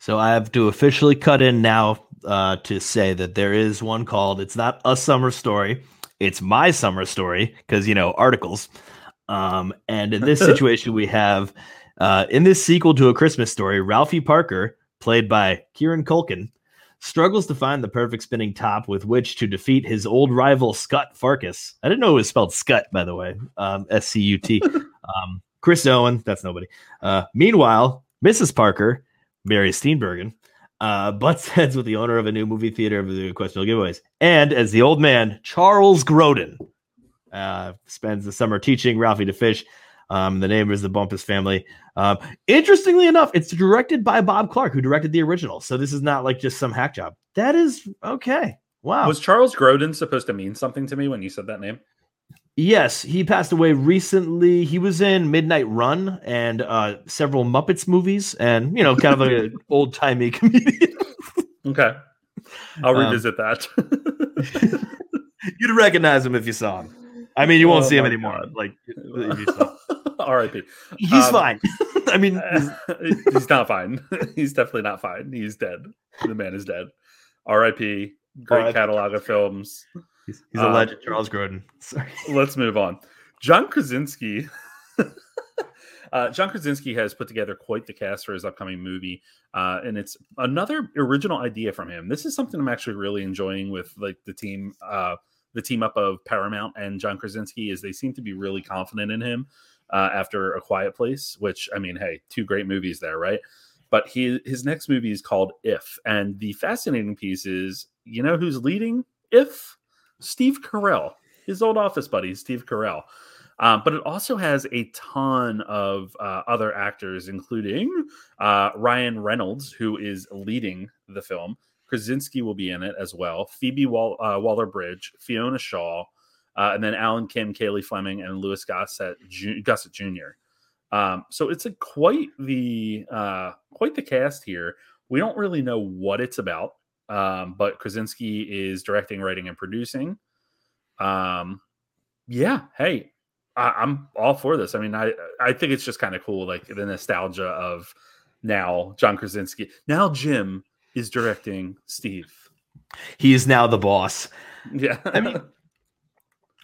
So I have to officially cut in now uh, to say that there is one called. It's not a summer story. It's my summer story because you know articles. Um, and in this situation, we have uh, in this sequel to a Christmas story, Ralphie Parker, played by Kieran Culkin, struggles to find the perfect spinning top with which to defeat his old rival Scott Farkus. I didn't know it was spelled Scut, by the way. Um, S C U T. Um, Chris Owen, that's nobody. Uh, meanwhile, Mrs. Parker, Mary Steenburgen, uh, butts heads with the owner of a new movie theater of the questionable giveaways. And as the old man, Charles Grodin, uh, spends the summer teaching Ralphie to fish. Um, the name is the Bumpus family. Um, interestingly enough, it's directed by Bob Clark, who directed the original. So this is not like just some hack job. That is okay. Wow. was charles grodin supposed to mean something to me when you said that name Yes, he passed away recently. He was in Midnight Run and uh, several Muppets movies, and you know, kind of an old timey comedian. okay i'll Um, revisit that You'd recognize him if you saw him. I mean, you won't Oh see him anymore. God. Like if you saw. R.I.P. He's Um, fine. I mean, he's not fine. he's definitely not fine. He's dead. The man is dead. R.I.P. Great R.I.P. catalog of films. He's, he's a um, legend, Charles Grodin. Sorry. Let's move on. John Krasinski. uh, John Krasinski has put together quite the cast for his upcoming movie, uh, and it's another original idea from him. This is something I'm actually really enjoying with like the team, uh, the team up of Paramount and John Krasinski. Is they seem to be really confident in him uh, after A Quiet Place, which I mean, hey, two great movies there, right? But he his next movie is called If, and the fascinating piece is, you know, who's leading If? Steve Carell, his old office buddy, Steve Carell. Um, but it also has a ton of uh, other actors, including uh, Ryan Reynolds, who is leading the film. Krasinski will be in it as well. Phoebe Wall- uh, Waller Bridge, Fiona Shaw, uh, and then Alan Kim, Cailey Fleming, and Louis Gossett, Ju- Gossett Jr. Um, so it's a quite the uh, quite the cast here. We don't really know what it's about, um, but Krasinski is directing, writing, and producing. Um, yeah, hey, I, I'm all for this. I mean, I I think it's just kind of cool, like the nostalgia of now John Krasinski. Now Jim is directing Steve. He is now the boss. Yeah, I mean,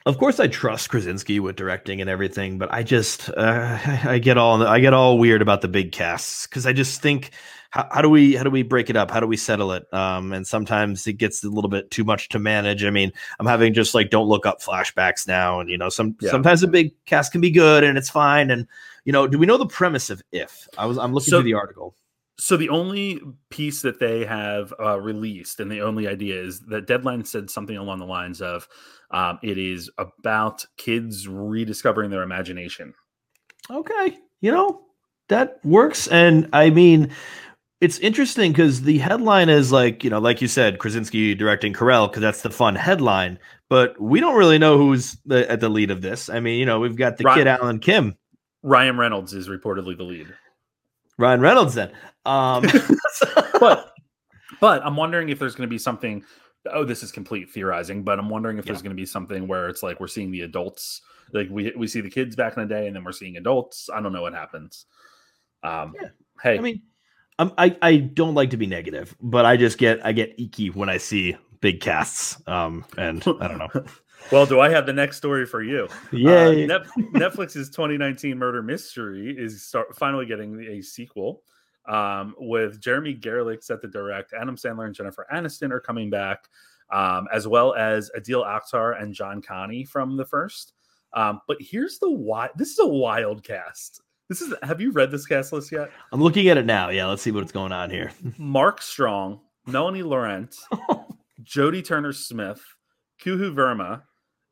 of course, I trust Krasinski with directing and everything, but I just uh, I get all I get all weird about the big casts because I just think how, how do we how do we break it up? How do we settle it? Um, and sometimes it gets a little bit too much to manage. I mean, I'm having just like don't look up flashbacks now, and you know, some Yeah. sometimes a big cast can be good and it's fine. And you know, do we know the premise of If? I was I'm looking So- through the article. So the only piece that they have uh, released, and the only idea is that Deadline said something along the lines of, um, "It is about kids rediscovering their imagination." Okay, you know, that works. And I mean, it's interesting because the headline is like, you know, like you said, Krasinski directing Carell, because that's the fun headline. But we don't really know who's the, at the lead of this. I mean, you know, we've got the Right. kid Alan Kim, Ryan Reynolds is reportedly the lead. Ryan Reynolds. Then, um, but but I'm wondering if there's going to be something. Oh, this is complete theorizing, but I'm wondering if there's going to be something where it's like we're seeing the adults, like we we see the kids back in the day, and then we're seeing adults. I don't know what happens. Um, Hey, I mean, I'm, I I don't like to be negative, but I just get I get icky when I see big casts. Um, and I don't know. well, do I have the next story for you? Yeah. Uh, Net- Netflix's 2019 murder mystery is start, finally getting a sequel. Um, with Jeremy Garelick set to direct, Adam Sandler and Jennifer Aniston are coming back, um, as well as Adeel Akhtar and John Kani from the first. Um, but here's the why. This is a wild cast. This is. Have you read this cast list yet? I'm looking at it now. Yeah, let's see what's going on here. Mark Strong, Melanie Laurent, Jodie Turner Smith, Kuhu Verma,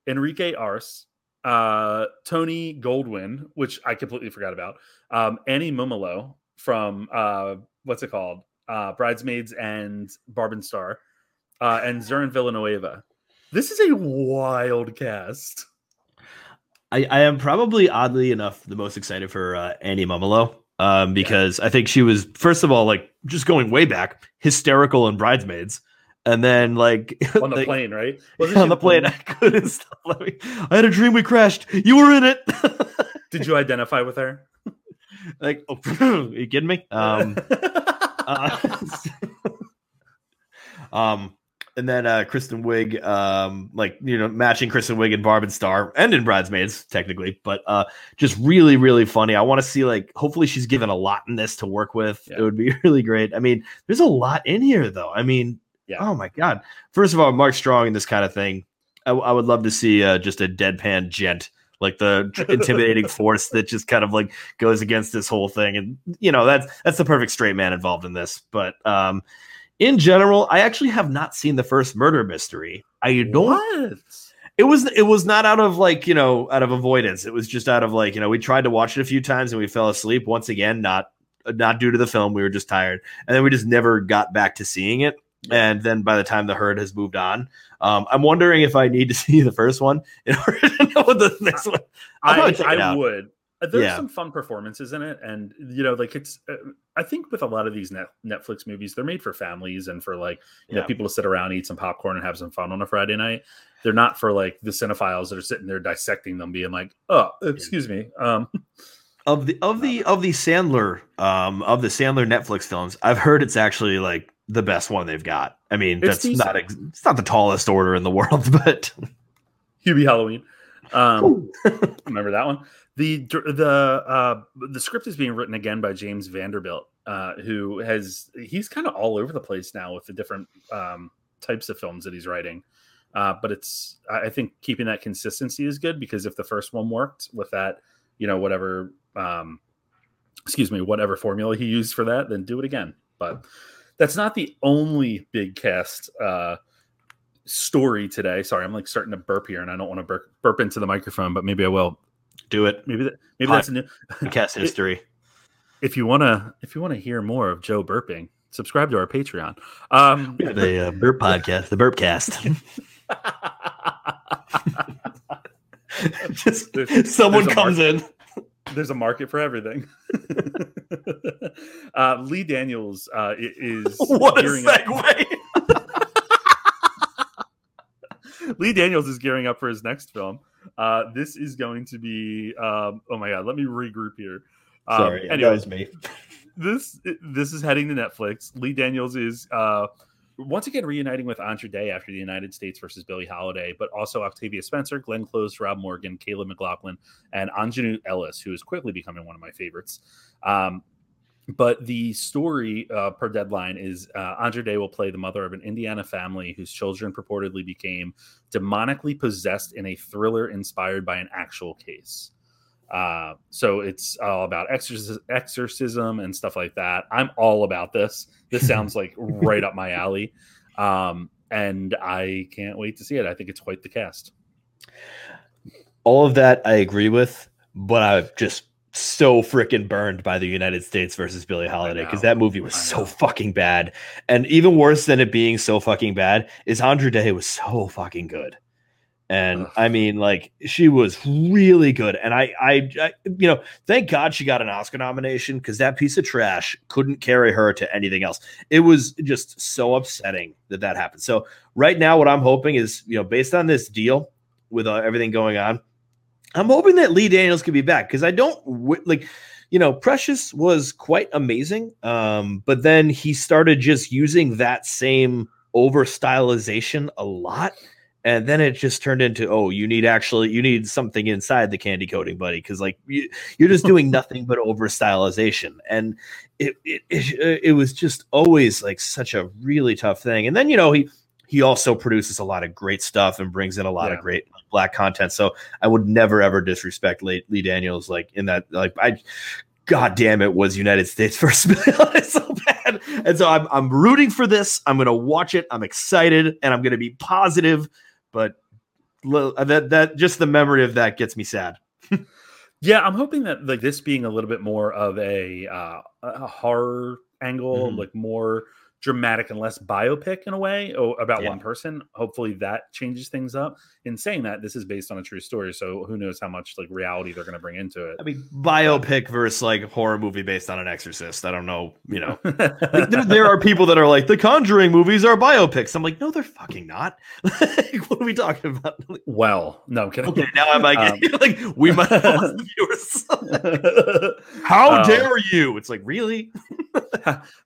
Enrique Arce, uh, Tony Goldwyn, which I completely forgot about, um, Annie Mumolo from uh, what's it called? Uh, Bridesmaids and Barb and Star, uh, and Zurin Villanueva. This is a wild cast. I, I am probably oddly enough the most excited for uh, Annie Mumolo um, because I think she was first of all like just going way back hysterical in Bridesmaids, and then like On the like, plane, right? Wasn't on the plane. I couldn't stop laughing. I had a dream we crashed. You were in it. Did you identify with her? like, oh, are you kidding me? Um, uh, um, and then uh, Kristen Wiig, um, like you know, matching Kristen Wiig and Barb and Star, and in Bridesmaids technically, but uh, just really, really funny. I want to see like, hopefully, she's given a lot in this to work with. Yeah. It would be really great. I mean, there's a lot in here, though. I mean, Yeah. oh my god. First of all, Mark Strong in this kind of thing. I, I would love to see uh, just a deadpan gent. Like the intimidating force that just kind of like goes against this whole thing, and you know that's that's the perfect straight man involved in this. But um, in general, I actually have not seen the first murder mystery. I don't. What? It was it was not out of like you know out of avoidance. It was just out of like you know we tried to watch it a few times and we fell asleep once again. Not not due to the film. We were just tired, and then we just never got back to seeing it. And then by the time the herd has moved on, um, I'm wondering if I need to see the first one in order to know what the next one. I, probably check it I would. Uh, There's Yeah. some fun performances in it, and you know, like it's. Uh, I think with a lot of these net, Netflix movies, they're made for families and for like you know people to sit around, eat some popcorn, and have some fun on a Friday night. They're not for like the cinephiles that are sitting there dissecting them, being like, "Oh, excuse me." Um, of the of the of the Sandler um of the Sandler Netflix films, I've heard it's actually like the best one they've got. I mean, It's that's not ex- it's not the tallest order in the world, but Hubie Halloween. Um, remember that one? The the uh, the script is being written again by James Vanderbilt, uh, who has he's kind of all over the place now with the different um, types of films that he's writing. Uh, but it's I I think keeping that consistency is good because if the first one worked with that, you know, whatever um, excuse me, whatever formula he used for that, then do it again. But that's not the only big cast uh, story today. Sorry, I'm like starting to burp here, and I don't want to burp, burp into the microphone, but maybe I will. do it. Maybe that, maybe Hi. that's a new. Cast history. If you wanna, if you wanna hear more of Joe burping, subscribe to our Patreon. Um, the uh, Burp podcast, the Burpcast. Just There's- someone there's comes in. there's a market for everything. uh, Lee Daniels uh, is What a gearing up- segue! Lee Daniels is gearing up for his next film. Uh, this is going to be. Um, oh my god, let me regroup here. Um, Sorry, anyway, that was me. this this is heading to Netflix. Lee Daniels is uh, once again reuniting with Andra Day after the United States versus Billie Holiday, but also Octavia Spencer, Glenn Close, Rob Morgan, Caleb McLaughlin, and Aunjanue Ellis, who is quickly becoming one of my favorites. Um, but the story uh, per deadline is uh, Andra Day will play the mother of an Indiana family whose children purportedly became demonically possessed in a thriller inspired by an actual case. Uh, so it's all about exorcism, exorcism and stuff like that. I'm all about this. This sounds like right up my alley. Um, and I can't wait to see it. I think it's quite the cast. All of that I agree with, but I just so freaking burned by the United States versus Billie Holiday because that movie was so fucking bad. And even worse than it being so fucking bad is Andra Day was so fucking good. And Ugh. I mean, like she was really good. And I, I, I you know, thank God she got an Oscar nomination because that piece of trash couldn't carry her to anything else. It was just so upsetting that that happened. So right now, what I'm hoping is, you know, based on this deal with uh, everything going on, I'm hoping that Lee Daniels can be back because I don't w- like, you know, Precious was quite amazing. Um, but then he started just using that same over stylization a lot and then it just turned into oh you need actually you need something inside the candy coating buddy because like you, you're just doing nothing but over stylization and it, it, it uh, it was just always like such a really tough thing. And then you know he he also produces a lot of great stuff and brings in a lot yeah. of great black content. So i would never ever disrespect lee, lee daniels like in that like i god damn it was united states first so bad. And so I'm, I'm rooting for this. I'm gonna watch it. I'm excited and i'm gonna be positive but that that just the memory of that gets me sad. yeah, I'm hoping that like this being a little bit more of a uh, a horror angle, mm-hmm. like more dramatic and less biopic in a way about yeah. one person. Hopefully that changes things up. In saying that, this is based on a true story, so who knows how much like reality they're going to bring into it. I mean, biopic versus like horror movie based on an exorcist. I don't know, you know. like, there, there, are people that are like the Conjuring movies are biopics. I'm like, no, they're fucking not. what are we talking about? well, no, kidding. Okay, now I'm like, um, like we might have lost viewers. how um, dare you? It's like really.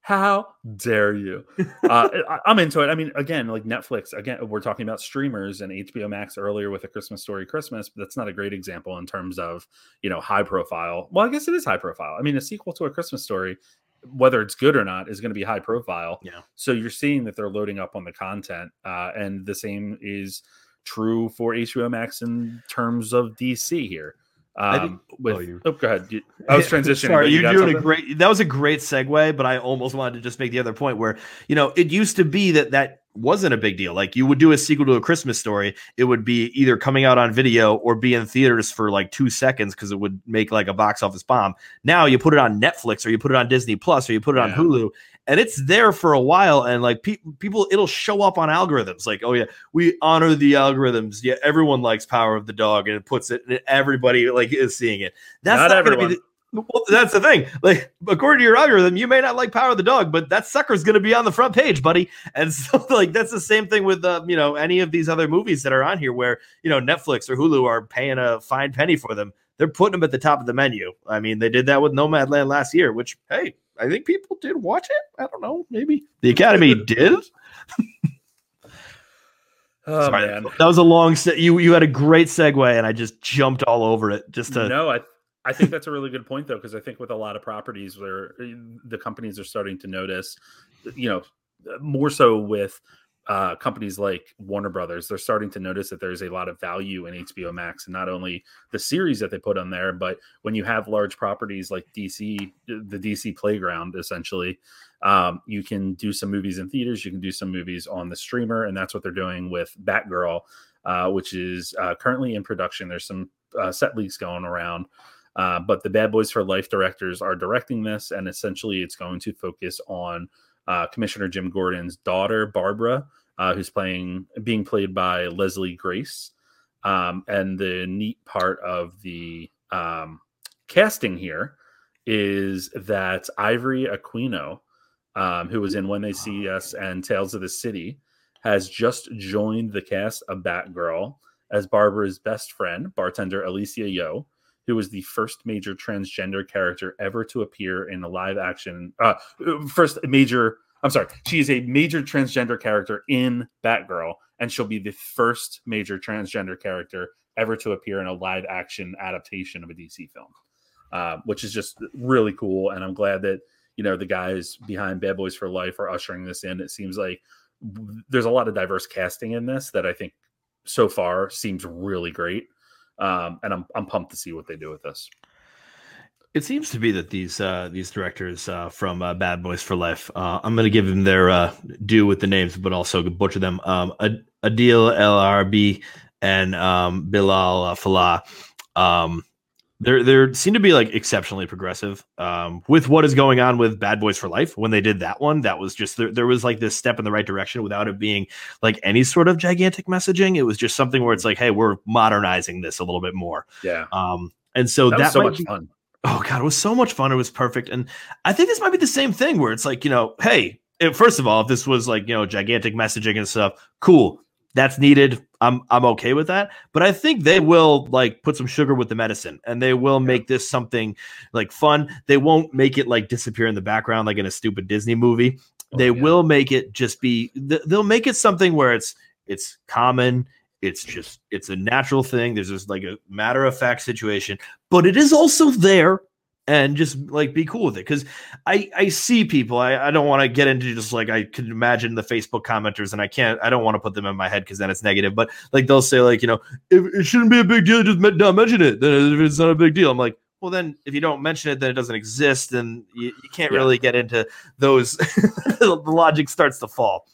how dare you? You. Uh, I, I'm into it. I mean, again, like Netflix. Again, we're talking about streamers and HBO Max earlier with a Christmas Story Christmas. But that's not a great example in terms of you know high profile. Well, I guess it is high profile. I mean, a sequel to a Christmas Story, whether it's good or not, is going to be high profile. Yeah. So you're seeing that they're loading up on the content, uh, and the same is true for HBO Max in terms of DC here. Um, with, oh, you, oh, go ahead. I was transitioning. Sorry, you are doing something? a great. That was a great segue, but I almost wanted to just make the other point where you know it used to be that that wasn't a big deal. Like you would do a sequel to a Christmas story, it would be either coming out on video or be in theaters for like two seconds because it would make like a box office bomb. Now you put it on Netflix or you put it on Disney Plus or you put it on Hulu, and it's there for a while and like pe- people it'll show up on algorithms like oh yeah we honor the algorithms yeah everyone likes power of the dog and it puts it and everybody like is seeing it that's not, not everyone the, well, that's the thing. Like, according to your algorithm, you may not like Power of the Dog, but that sucker's going to be on the front page, buddy. And so, like, that's the same thing with, uh, you know, any of these other movies that are on here where, you know, Netflix or Hulu are paying a fine penny for them. They're putting them at the top of the menu. I mean, they did that with Nomadland last year, which, hey, I think people did watch it. I don't know. Maybe the Academy did. oh, Sorry, man. that was a long. Se- you you had a great segue, and I just jumped all over it. Just to no, I I think that's a really good point though, because I think with a lot of properties where eh, the companies are starting to notice, you know, more so with uh, companies like Warner Brothers, they're starting to notice that there's a lot of value in HBO Max, and not only the series that they put on there, but when you have large properties like DC, the DC Playground, essentially, um, you can do some movies in theaters, you can do some movies on the streamer, and that's what they're doing with Batgirl, uh, which is uh, currently in production. There's some uh, set leaks going around. Uh, but the Bad Boys for Life directors are directing this, and essentially it's going to focus on uh, Commissioner Jim Gordon's daughter, Barbara, uh, who's playing being played by Leslie Grace. Um, and the neat part of the um, casting here is that Ivory Aquino, um, who was in When They See Us and Tales of the City, has just joined the cast of Batgirl as Barbara's best friend, bartender Alysia Yeoh, who was the first major transgender character ever to appear in a live action, uh, first major I'm sorry, she is a major transgender character in Batgirl, and she'll be the first major transgender character ever to appear in a live action adaptation of a DC film, uh, which is just really cool. And I'm glad that you know the guys behind Bad Boys for Life are ushering this in. It seems like there's a lot of diverse casting in this that I think so far seems really great, um, and I'm I'm pumped to see what they do with this. It seems to be that these uh, these directors uh, from uh, Bad Boys for Life, uh, I'm going to give them their uh, due with the names, but also butcher them. Um, Adil El Arbi and um, Bilal Fallah. Um, They're they seem to be like exceptionally progressive. Um, with what is going on with Bad Boys for Life, when they did that one, that was just there, there was like this step in the right direction without it being like any sort of gigantic messaging. It was just something where it's like, hey, we're modernizing this a little bit more. Yeah. Um, and so that, that, was so much be- fun. Oh god, it was so much fun. It was perfect, and I think this might be the same thing where it's like, you know, hey, if, first of all, if this was like you know gigantic messaging and stuff, cool, that's needed. I'm I'm okay with that. But I think they will like put some sugar with the medicine, and they will make this something like fun. They won't make it like disappear in the background like in a stupid Disney movie. Oh, they will make it just be. th- They'll make it something where it's it's common. It's just it's a natural thing. There's just like a matter of fact situation, but it is also there and just like be cool with it because i i see people i, I don't want to get into just like i can imagine the facebook commenters and i can't i don't want to put them in my head because then it's negative but like they'll say like you know if it shouldn't be a big deal just not mention it then if it's not a big deal i'm like well then if you don't mention it then it doesn't exist and you, you can't Yeah. really get into those the logic starts to fall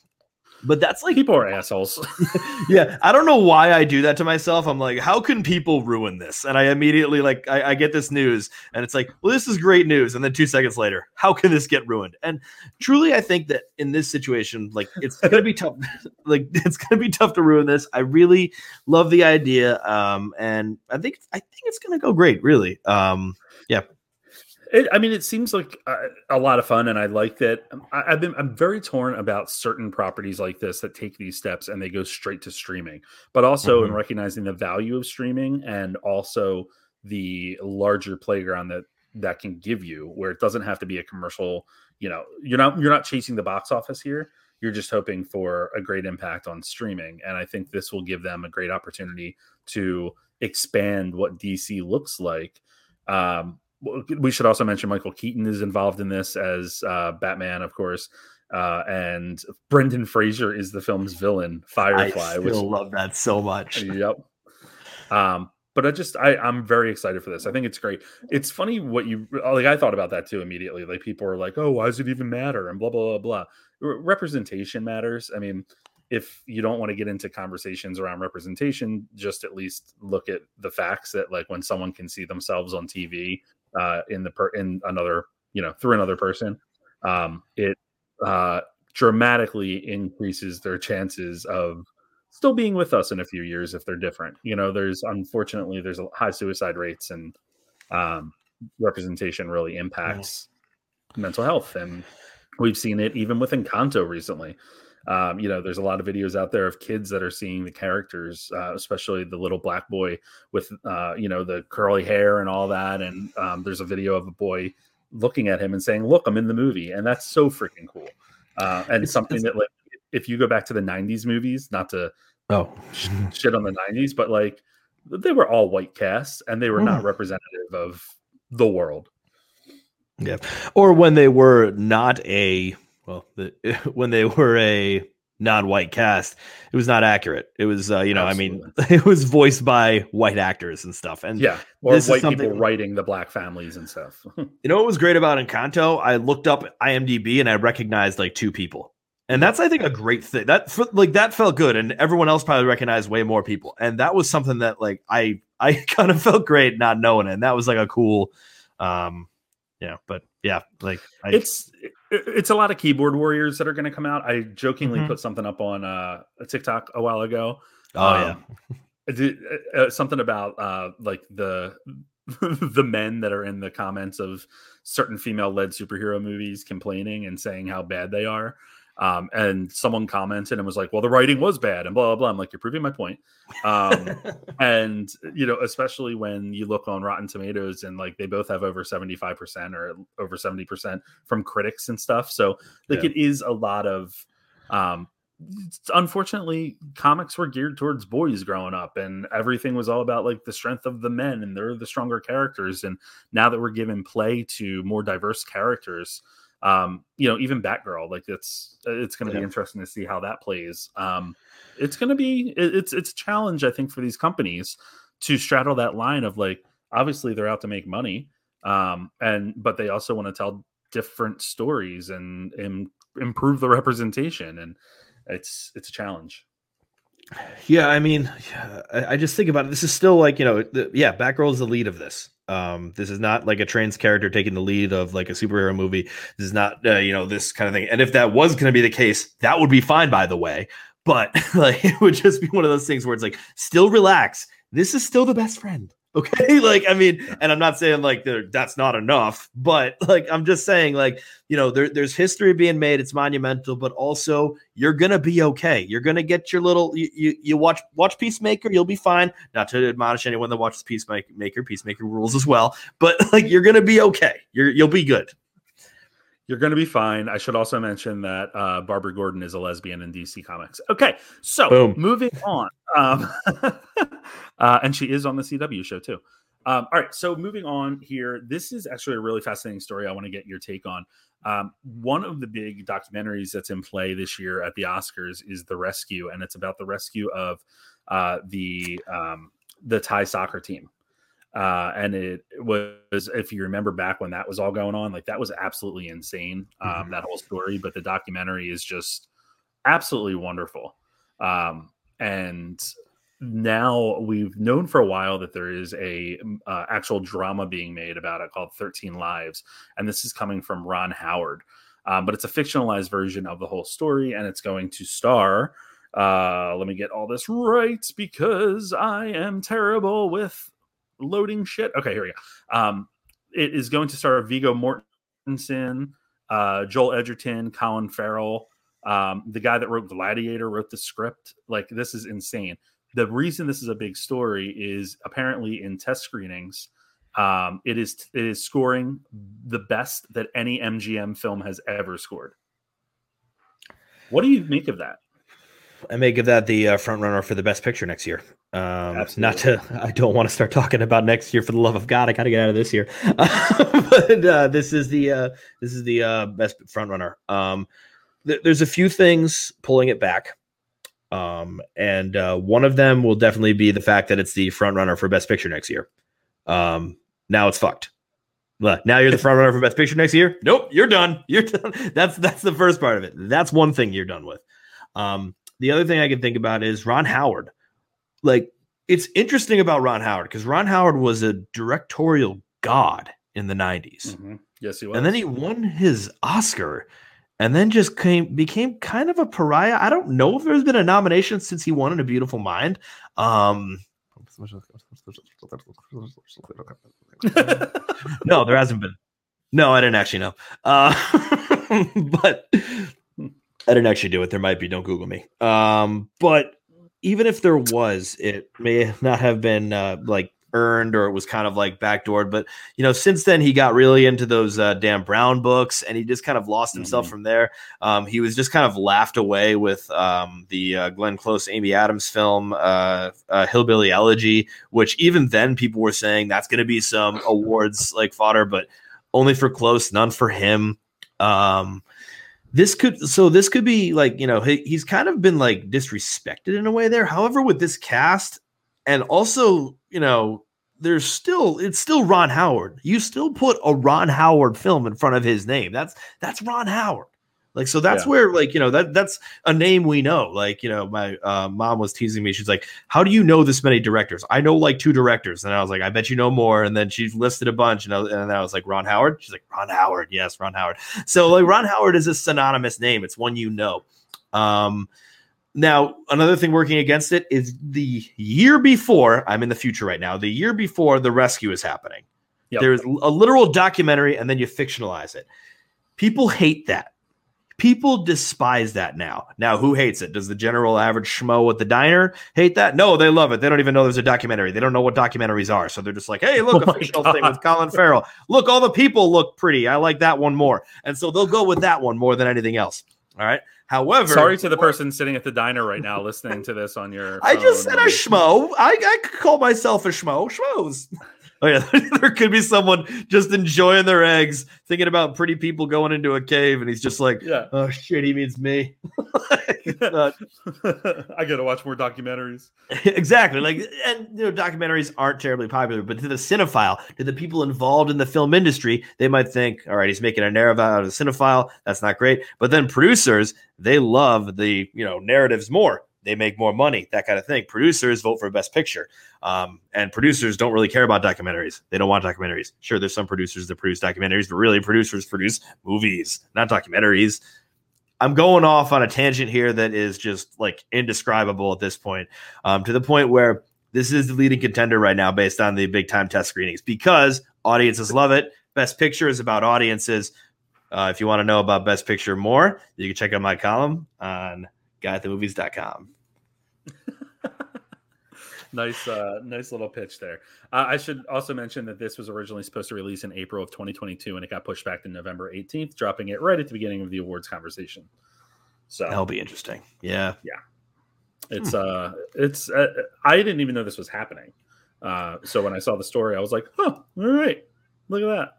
but that's like people are assholes. Yeah i don't know why i do that to myself. I'm like how can people ruin this? And i immediately like I, I get this news and it's like well this is great news. And then two seconds later how can this get ruined? And truly i think that in this situation like it's gonna be tough like it's gonna be tough to ruin this. I really love the idea um and i think i think it's gonna go great really. Um yeah It, I mean, it seems like uh, a lot of fun, and I like that. Um, I, I've been I'm very torn about certain properties like this that take these steps and they go straight to streaming, but also in Mhm. recognizing the value of streaming and also the larger playground that that can give you, where it doesn't have to be a commercial. You know, you're not you're not chasing the box office here. You're just hoping for a great impact on streaming, and I think this will give them a great opportunity to expand what DC looks like. Um, we should also mention Michael Keaton is involved in this as uh, Batman, of course, uh, and Brendan Fraser is the film's villain, Firefly. i still love that so much Yep. Um, but I just I I'm very excited for this. I think it's great. It's funny what you like. I thought about that too immediately. Like people are like, "Oh, why does it even matter?" and blah blah blah blah. Re- representation matters. I mean, if you don't want to get into conversations around representation, just at least look at the facts that like when someone can see themselves on TV uh, in the per in another you know through another person, um, it uh, dramatically increases their chances of still being with us in a few years if they're different. You know, there's unfortunately there's a high suicide rates and um, representation really impacts mental health, and we've seen it even with Encanto recently. Um, you know, there's a lot of videos out there of kids that are seeing the characters, uh, especially the little black boy with, uh, you know, the curly hair and all that. And um, there's a video of a boy looking at him and saying, "Look, I'm in the movie," and that's so freaking cool. Uh, and It's- something it's- that, like, if you go back to the '90s movies, not to oh sh- shit on the 90s, but like they were all white casts and they were not representative of the world. Yeah. Or when they were not a well, the, when they were a non-white cast, it was not accurate. It was uh, you know, I mean, it was voiced by white actors and stuff. And Yeah. Or white people writing the black families and stuff. you know what was great about Encanto? I looked up IMDb and I recognized like two people. And that's I think a great thing. That like that felt good and everyone else probably recognized way more people. And that was something that like I I kind of felt great not knowing it. And that was like a cool um yeah, but yeah, like I, it's it's a lot of keyboard warriors that are going to come out. I jokingly Mhm. put something up on uh, a TikTok a while ago. Oh, yeah. Um, I did, uh, uh, something about uh, like the the men that are in the comments of certain female led superhero movies complaining and saying how bad they are. Um, and someone commented and was like, "Well, the writing was bad," and blah blah blah. I'm like, "You're proving my point." Um, and you know, especially when you look on Rotten Tomatoes and like they both have over 75 percent or over 70 percent from critics and stuff. So like Yeah. it is a lot of. Um, unfortunately, comics were geared towards boys growing up, and everything was all about like the strength of the men, and they're the stronger characters. And now that we're giving play to more diverse characters, um, you know, even Batgirl, like it's it's going to Yeah. be interesting to see how that plays. Um, it's going to be it- it's it's a challenge, I think, for these companies to straddle that line of like obviously they're out to make money, um, and but they also want to tell different stories and and improve the representation, and it's it's a challenge. Yeah, I mean, yeah, I, I just think about it. This is still like you know, the, yeah, Batgirl is the lead of this, Um, this is not like a trans character taking the lead of like a superhero movie. This is not, uh, you know, this kind of thing. And if that was going to be the case, that would be fine, by the way. But like, it would just be one of those things where it's like, still relax. This is still the best friend. Okay. like, I mean, and I'm not saying like that's not enough, but like, I'm just saying, like, you know, there, there's history being made. It's monumental, but also you're gonna be okay. You're gonna get your little. You, you you watch watch Peacemaker, you'll be fine. Not to admonish anyone that watches Peacemaker. Peacemaker rules as well, but like you're gonna be okay. You're you'll be good. You're going to be fine. I should also mention that uh, Barbara Gordon is a lesbian in DC Comics. Okay, so Boom. moving on, um, uh, and she is on the CW show too. Um, all right, so moving on here, this is actually a really fascinating story. I want to get your take on. Um, one of the big documentaries that's in play this year at the Oscars is The Rescue, and it's about the rescue of uh, the um, the Thai soccer team. Uh, and it was, if you remember back when that was all going on, like that was absolutely insane. Um, Mhm. That whole story, but the documentary is just absolutely wonderful. Um, and now we've known for a while that there is a mm, uh, actual drama being made about it called 13 lives and this is coming from ron howard. Um, but it's a fictionalized version of the whole story and it's going to star uh, let me get all this right because i am terrible with loading shit. Okay here we go. Um, it is going to star viggo mortensen uh, joel edgerton colin farrell um, the guy that wrote gladiator wrote the script. Like this is insane the reason this is a big story is apparently in test screenings um, it is it is scoring the best that any mgm film has ever scored what do you make of that I may give that the uh, front runner for the best picture next year. Um, not to, I don't want to start talking about next year for the love of God. I got to get out of this year. but uh, this is the uh, this is the uh, best front runner. Um, th- there's a few things pulling it back, um, and uh, one of them will definitely be the fact that it's the front runner for best picture next year. Um, now it's fucked. Now you're the front runner for best picture next year. Nope, you're done. You're done. That's that's the first part of it. That's one thing you're done with. Um, the other thing I can think about is Ron Howard. Like, it's interesting about Ron Howard because Ron Howard was a directorial god in the 90s. Mhm. yes he was And then he won his Oscar and then just came became kind of a pariah. I don't know if there's been a nomination since he won in A Beautiful Mind. Um no, there hasn't been. No, I didn't actually know. Uh, but I didn't actually do it. There might be. Don't Google me. Um, but even if there was, it may not have been uh, like earned or it was kind of like backdoored. But you know, since then he got really into those uh, Dan Brown books, and he just kind of lost himself Mhm. from there. Um, he was just kind of laughed away with um, the uh, Glenn Close, Amy Adams film, uh, uh, Hillbilly Elegy, which even then people were saying that's going to be some awards like fodder, but only for Close, none for him. Um, this could so this could be like you know he, he's kind of been like disrespected in a way there. However, with this cast and also you know there's still it's still Ron Howard. You still put a Ron Howard film in front of his name. That's that's Ron Howard. Like so that's Yeah. where like you know that that's a name we know. Like you know my uh, mom was teasing me. She's like, "How do you know this many directors?" I know like two directors, and I was like, "I bet you know more." And then she listed a bunch, and, I, and then I was like, "Ron Howard." She's like, "Ron Howard, yes, Ron Howard." So like Ron Howard is a synonymous name. It's one you know. Um, now another thing working against it is the year before. I'm in the future right now. The year before the rescue is happening. Yep. There's a literal documentary, and then you fictionalize it. People hate that. People despise that now. Now, who hates it? Does the general average schmo at the diner hate that? No, they love it. They don't even know there's a documentary. They don't know what documentaries are. So they're just like, hey, look, Oh a fictional God. thing with Colin Farrell. Look, all the people look pretty. I like that one more. And so they'll go with that one more than anything else. All right. However, sorry to the person sitting at the diner right now listening to this on your I just said a schmo. I, I could call myself a schmo. Schmoes. Oh yeah, there could be someone just enjoying their eggs, thinking about pretty people going into a cave, and he's just like, yeah "Oh shit, he means me." Uh, i gotta watch more documentaries exactly. Like, and you know, documentaries aren't terribly popular, but to the cinephile, to the people involved in the film industry, they might think, "All right, he's making a narrative out of a cinephile. That's not great." But then producers, they love the you know narratives more. They make more money, that kind of thing. Producers vote for best picture. Um, and producers don't really care about documentaries. They don't want documentaries. Sure, there's some producers that produce documentaries, but really producers produce movies, not documentaries. I'm going off on a tangent here that is just like indescribable at this point, um, to the point where this is the leading contender right now based on the big time test screenings because audiences love it. Best Picture is about audiences. Uh, if you want to know about Best Picture more, you can check out my column on guyatthemovies.com. nice, uh, nice little pitch there. Uh, I should also mention that this was originally supposed to release in April of 2022, and it got pushed back to November 18th, dropping it right at the beginning of the awards conversation. So that'll be interesting. Yeah, yeah. It's hmm. uh, it's uh, I didn't even know this was happening. Uh, so when I saw the story, I was like, "Oh, all right, look at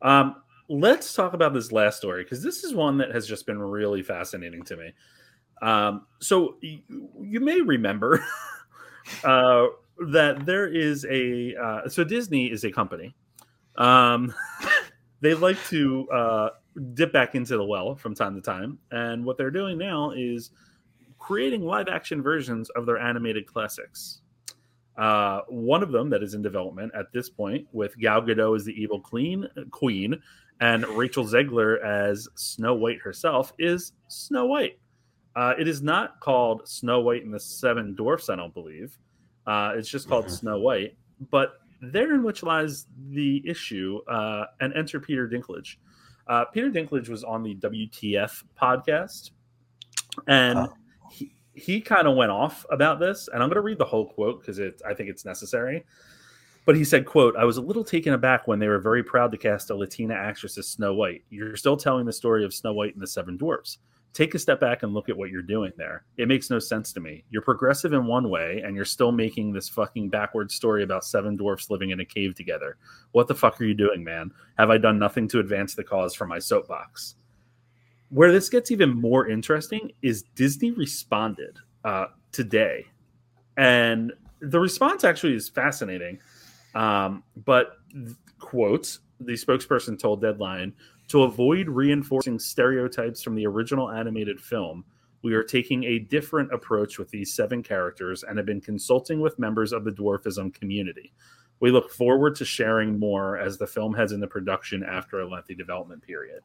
that." Um, let's talk about this last story because this is one that has just been really fascinating to me. Um, so y- you may remember uh, that there is a uh, so Disney is a company. Um, they like to uh, dip back into the well from time to time, and what they're doing now is creating live action versions of their animated classics. Uh, one of them that is in development at this point, with Gal Gadot as the evil queen, queen, and Rachel Zegler as Snow White herself, is Snow White. Uh, it is not called Snow White and the Seven Dwarfs, I don't believe. Uh, it's just called mm-hmm. Snow White. But therein which lies the issue, uh, and enter Peter Dinklage. Uh, Peter Dinklage was on the WTF podcast, and oh. he, he kind of went off about this. And I'm going to read the whole quote because I think it's necessary. But he said, quote, I was a little taken aback when they were very proud to cast a Latina actress as Snow White. You're still telling the story of Snow White and the Seven Dwarfs. Take a step back and look at what you're doing there. It makes no sense to me. You're progressive in one way, and you're still making this fucking backward story about seven dwarfs living in a cave together. What the fuck are you doing, man? Have I done nothing to advance the cause for my soapbox? Where this gets even more interesting is Disney responded uh, today. And the response actually is fascinating um, but quotes the spokesperson told Deadline to avoid reinforcing stereotypes from the original animated film. We are taking a different approach with these seven characters and have been consulting with members of the dwarfism community. We look forward to sharing more as the film heads into production after a lengthy development period.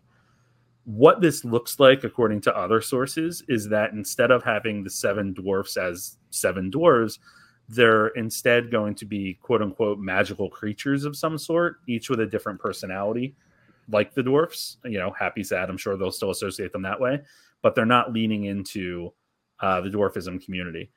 What this looks like, according to other sources, is that instead of having the seven dwarfs as seven dwarves, they're instead going to be quote unquote magical creatures of some sort, each with a different personality, like the dwarfs. You know, happy, sad. I'm sure they'll still associate them that way, but they're not leaning into uh, the dwarfism community.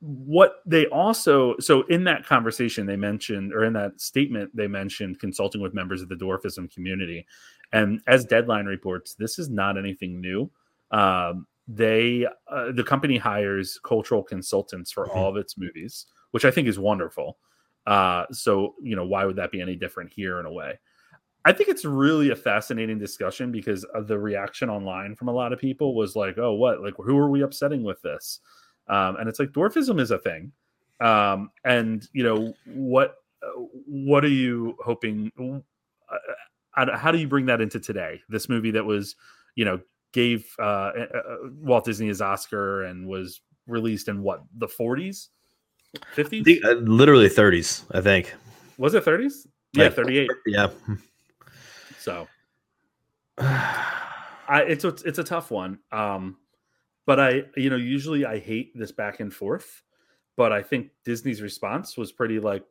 What they also so in that conversation they mentioned, or in that statement they mentioned, consulting with members of the dwarfism community, and as Deadline reports, this is not anything new. Um, they uh, the company hires cultural consultants for mm-hmm. all of its movies, which I think is wonderful. Uh, so you know, why would that be any different here in a way? I think it's really a fascinating discussion because of the reaction online from a lot of people was like, "Oh, what? Like, who are we upsetting with this?" Um, and it's like dwarfism is a thing, um, and you know what? What are you hoping? Uh, how do you bring that into today? This movie that was, you know, gave uh, uh, uh, Walt Disney his Oscar and was released in what the 40s, 50s, uh, literally 30s, I think. Was it 30s? Yeah, 38. Yeah. So, I it's a, it's a tough one. Um, but I you know usually I hate this back and forth, but I think Disney's response was pretty like,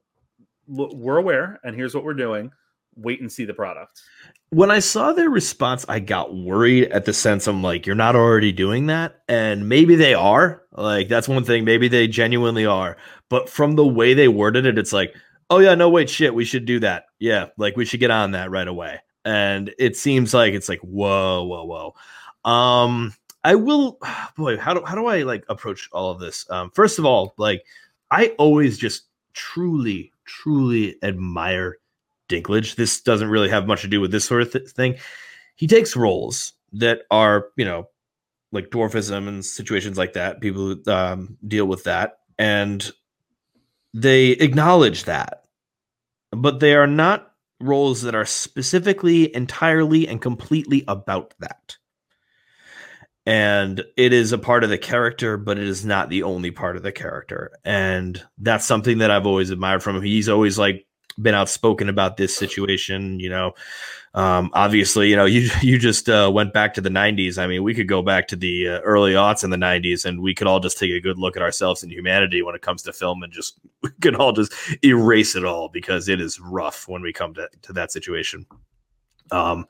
we're aware, and here's what we're doing wait and see the product. When I saw their response, I got worried at the sense I'm like, you're not already doing that. And maybe they are. Like, that's one thing. Maybe they genuinely are. But from the way they worded it, it's like, oh, yeah, no, wait, shit, we should do that. Yeah, like we should get on that right away. And it seems like it's like, whoa, whoa, whoa. Um, I will, boy, how do, how do I like approach all of this? Um, first of all, like, I always just truly, truly admire Dinklage. This doesn't really have much to do with this sort of th- thing. He takes roles that are, you know, like dwarfism and situations like that. People um, deal with that, and they acknowledge that, but they are not roles that are specifically, entirely, and completely about that. and it is a part of the character, but it is not the only part of the character. And that's something that I've always admired from him. He's always like been outspoken about this situation, you know. Um, obviously, you know, you you just uh, went back to the '90s. I mean, we could go back to the uh, early aughts in the '90s, and we could all just take a good look at ourselves and humanity when it comes to film, and just we could all just erase it all because it is rough when we come to, to that situation. Um,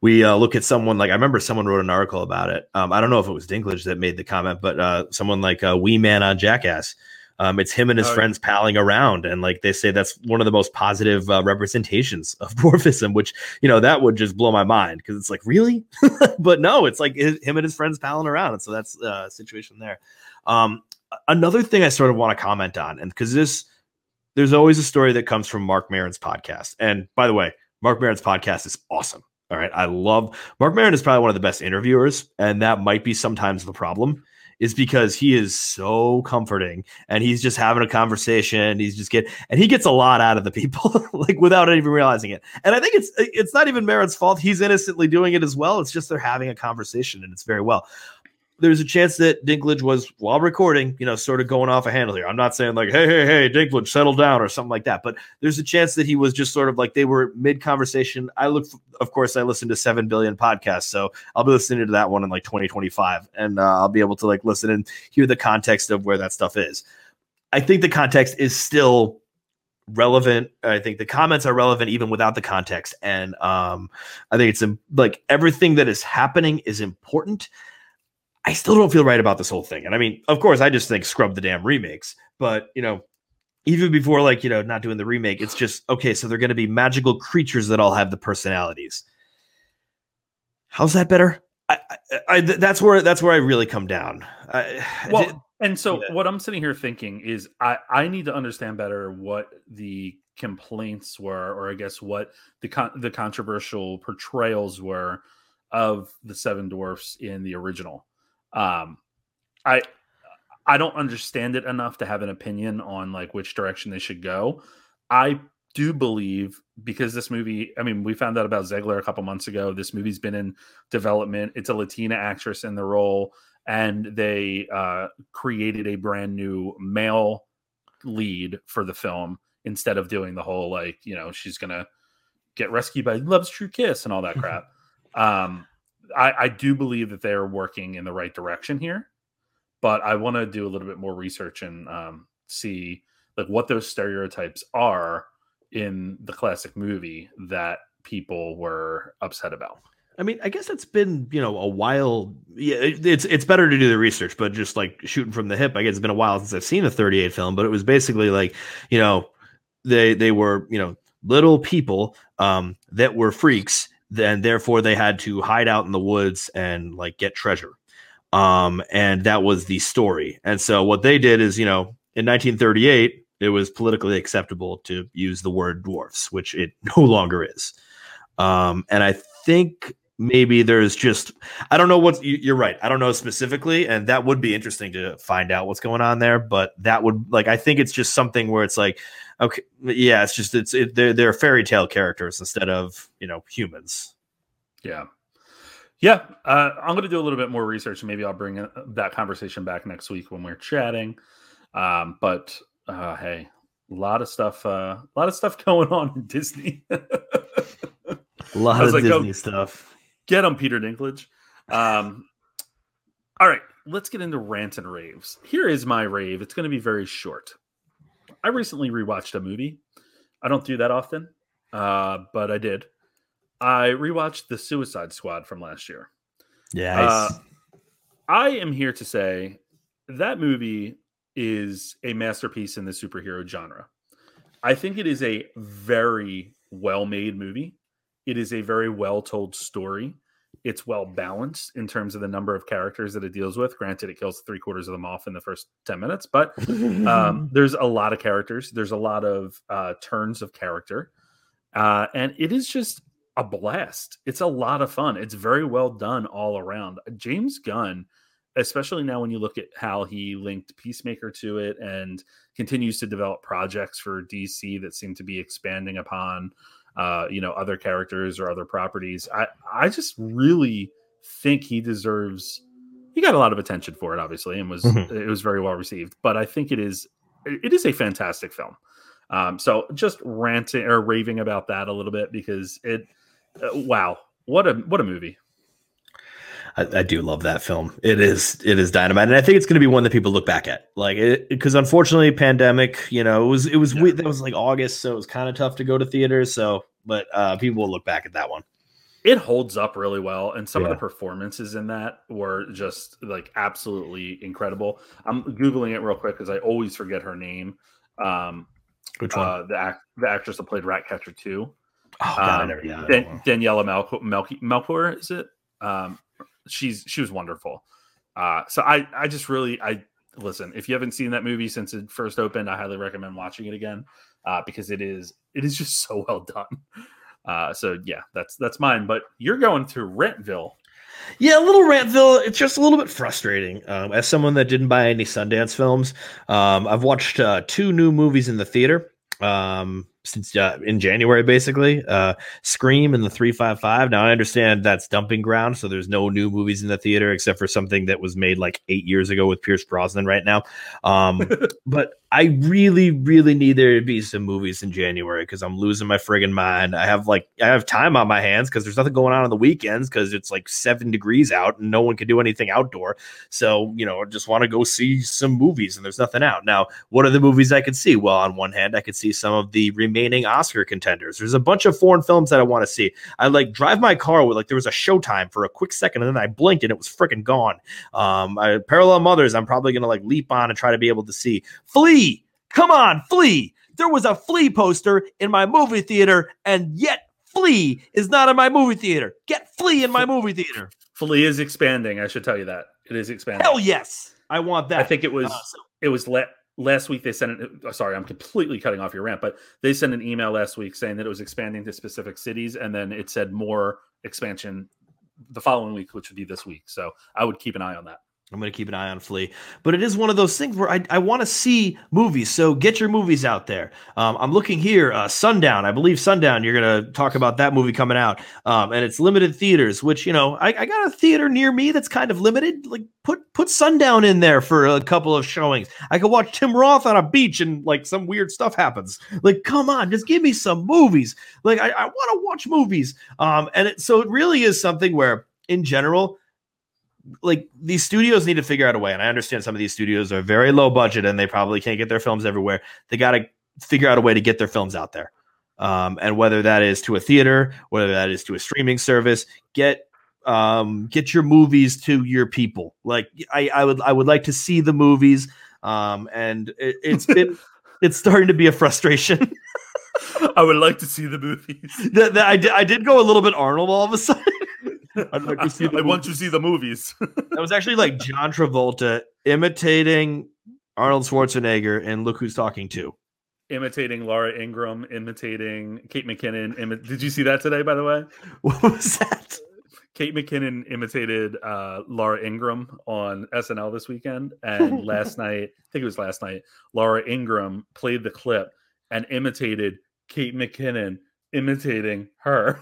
we uh, look at someone like I remember someone wrote an article about it. Um, I don't know if it was Dinklage that made the comment, but uh, someone like uh, Wee Man on Jackass. Um, it's him and his Oh, friends palling around, and like they say, that's one of the most positive uh, representations of dwarfism. Which you know that would just blow my mind because it's like really, but no, it's like hi- him and his friends palling around, and so that's uh, situation there. Um, another thing I sort of want to comment on, and because this, there's always a story that comes from Marc Maron's podcast, and by the way, Marc Maron's podcast is awesome. All right. I love Marc Maron is probably one of the best interviewers, and that might be sometimes the problem, is because he is so comforting and he's just having a conversation. He's just get and he gets a lot out of the people, like without even realizing it. And I think it's it's not even Maron's fault. He's innocently doing it as well. It's just they're having a conversation and it's very well there's a chance that Dinklage was while recording, you know, sort of going off a handle here. I'm not saying like, hey, hey, hey, Dinklage, settle down or something like that, but there's a chance that he was just sort of like they were mid conversation. I look, of course, I listen to seven billion podcasts, so I'll be listening to that one in like 2025, and uh, I'll be able to like listen and hear the context of where that stuff is. I think the context is still relevant. I think the comments are relevant even without the context, and um, I think it's like everything that is happening is important. I still don't feel right about this whole thing. And I mean, of course, I just think scrub the damn remakes. But, you know, even before like, you know, not doing the remake, it's just okay, so they're going to be magical creatures that all have the personalities. How's that better? I, I, I that's where that's where I really come down. I, Well, and so what I'm sitting here thinking is I I need to understand better what the complaints were, or I guess what the con- the controversial portrayals were of the Seven Dwarfs in the original. Um, I I don't understand it enough to have an opinion on like which direction they should go. I do believe because this movie, I mean, we found out about Zegler a couple months ago. This movie's been in development. It's a Latina actress in the role, and they uh, created a brand new male lead for the film instead of doing the whole like, you know, she's gonna get rescued by love's true kiss and all that crap. um, I, I do believe that they're working in the right direction here, but I want to do a little bit more research and um, see like what those stereotypes are in the classic movie that people were upset about. I mean, I guess it's been you know a while. Yeah, it's it's better to do the research, but just like shooting from the hip, I guess it's been a while since I've seen a 38 film. But it was basically like you know they they were you know little people um, that were freaks, and therefore they had to hide out in the woods and like get treasure. Um, and that was the story. And so what they did is you know in 1938 it was politically acceptable to use the word dwarfs, which it no longer is. Um, and I think maybe there's just I don't know what you- you're right. I don't know specifically, and that would be interesting to find out what's going on there. But that would like I think it's just something where it's like, okay, yeah, it's just it's it, they're they're fairy tale characters instead of you know humans. Yeah. Yeah, uh, I'm going to do a little bit more research, and maybe I'll bring uh, that conversation back next week when we're chatting. Um, but uh, hey, a lot of stuff, uh, a lot of stuff going on in Disney. A lot of like, oh, Disney stuff. Get him, Peter Dinklage. Um, all right, let's get into rants and raves. Here is my rave. It's going to be very short. I recently rewatched a movie. I don't do that often, uh, but I did. I rewatched The Suicide Squad from last year. Yeah, Uh, I am here to say that movie is a masterpiece in the superhero genre. I think it is a very well made movie. It is a very well told story. It's well balanced in terms of the number of characters that it deals with. Granted, it kills three quarters of them off in the first 10 minutes, but um, there's a lot of characters. There's a lot of uh, turns of character. Uh, and it is just a blast. It's a lot of fun. It's very well done all around. James Gunn, especially now when you look at how he linked Peacemaker to it and continues to develop projects for DC that seem to be expanding upon uh, you know, other characters or other properties. I I just really think he deserves he got a lot of attention for it, obviously, and was Mhm. it was very well received. But I think it is it is a fantastic film. Um, so just ranting or raving about that a little bit because it, uh, wow, what a what a movie. I, I do love that film. It is it is dynamite, and I think it's going to be one that people look back at, like because unfortunately, pandemic. You know, it was it was we- that was like August, so it was kind of tough to go to theaters. So, but uh, people will look back at that one. it holds up really well and some of the performances in that were just like absolutely incredible. I'm googling it real quick because i always forget her name. Um Which one? uh the act the actress that played ratcatcher 2 oh God, I um, never, yeah, Dan- daniela Melchior is it? Um she's she was wonderful. Uh so i i just really i listen if you haven't seen that movie since it first opened i highly recommend watching it again uh because it is it is just so well done uh so yeah that's that's mine but you're going to Rantville Yeah, a little Rantville. It's just a little bit frustrating. Um, as someone that didn't buy any Sundance films, um, I've watched uh, two new movies in the theater um, since uh, in January, basically. Uh, Scream and the Three Five Five. Now I understand that's dumping ground, so there's no new movies in the theater except for something that was made like eight years ago with Pierce Brosnan right now. Um, but I really, really need there to be some movies in January because I'm losing my friggin' mind. I have like I have time on my hands because there's nothing going on on the weekends because it's like seven degrees out and no one can do anything outdoor. So you know, I just want to go see some movies and there's nothing out. Now, what are the movies I could see? Well, on one hand, I could see some of the remaining Oscar contenders. There's a bunch of foreign films that I want to see. I like drive my car with like there was a showtime for a quick second and then I blinked and it was freaking gone. Um, I, Parallel Mothers, I'm probably gonna like leap on and try to be able to see. Flee, come on, Flee. There was a Flee poster in my movie theater, and yet Flee is not in my movie theater. Get Flee in my movie theater. Flee is expanding. I should tell you that it is expanding. Hell yes, I want that. I think it was Uh, so- it was la- last week. They sent it. oh, uh, Sorry, I'm completely cutting off your rant, but they sent an email last week saying that it was expanding to specific cities, and then it said more expansion the following week, which would be this week. So I would keep an eye on that. I'm going to keep an eye on Flee. But it is one of those things where I, I want to see movies. So get your movies out there. Um, I'm looking here, uh, Sundown. I believe Sundown, you're going to talk about that movie coming out. Um, and it's limited theaters, which, you know, I, I got a theater near me that's kind of limited. Like put, put Sundown in there for a couple of showings. I could watch Tim Roth on a beach and like some weird stuff happens. Like, come on, just give me some movies. Like I, I want to watch movies. Um, and it, so it really is something where in general, like these studios need to figure out a way and i understand some of these studios are very low budget and they probably can't get their films everywhere. They got to figure out a way to get their films out there. Um, and whether that is to a theater whether that is to a streaming service get um, get your movies to your people. Like i, I would i would like to see the movies um, and it, it's been it's starting to be a frustration. I would like to see the movies. I, did, I did go a little bit arnold all of a sudden I'd like to see the I want to see the movies. That was actually like John Travolta imitating Arnold Schwarzenegger and Look Who's Talking Too. imitating Laura Ingraham, imitating Kate McKinnon. Imi- Did you see that today? By the way, What was that? Kate McKinnon imitated uh, Laura Ingraham on SNL this weekend, and last night, I think it was last night, Laura Ingraham played the clip and imitated Kate McKinnon imitating her.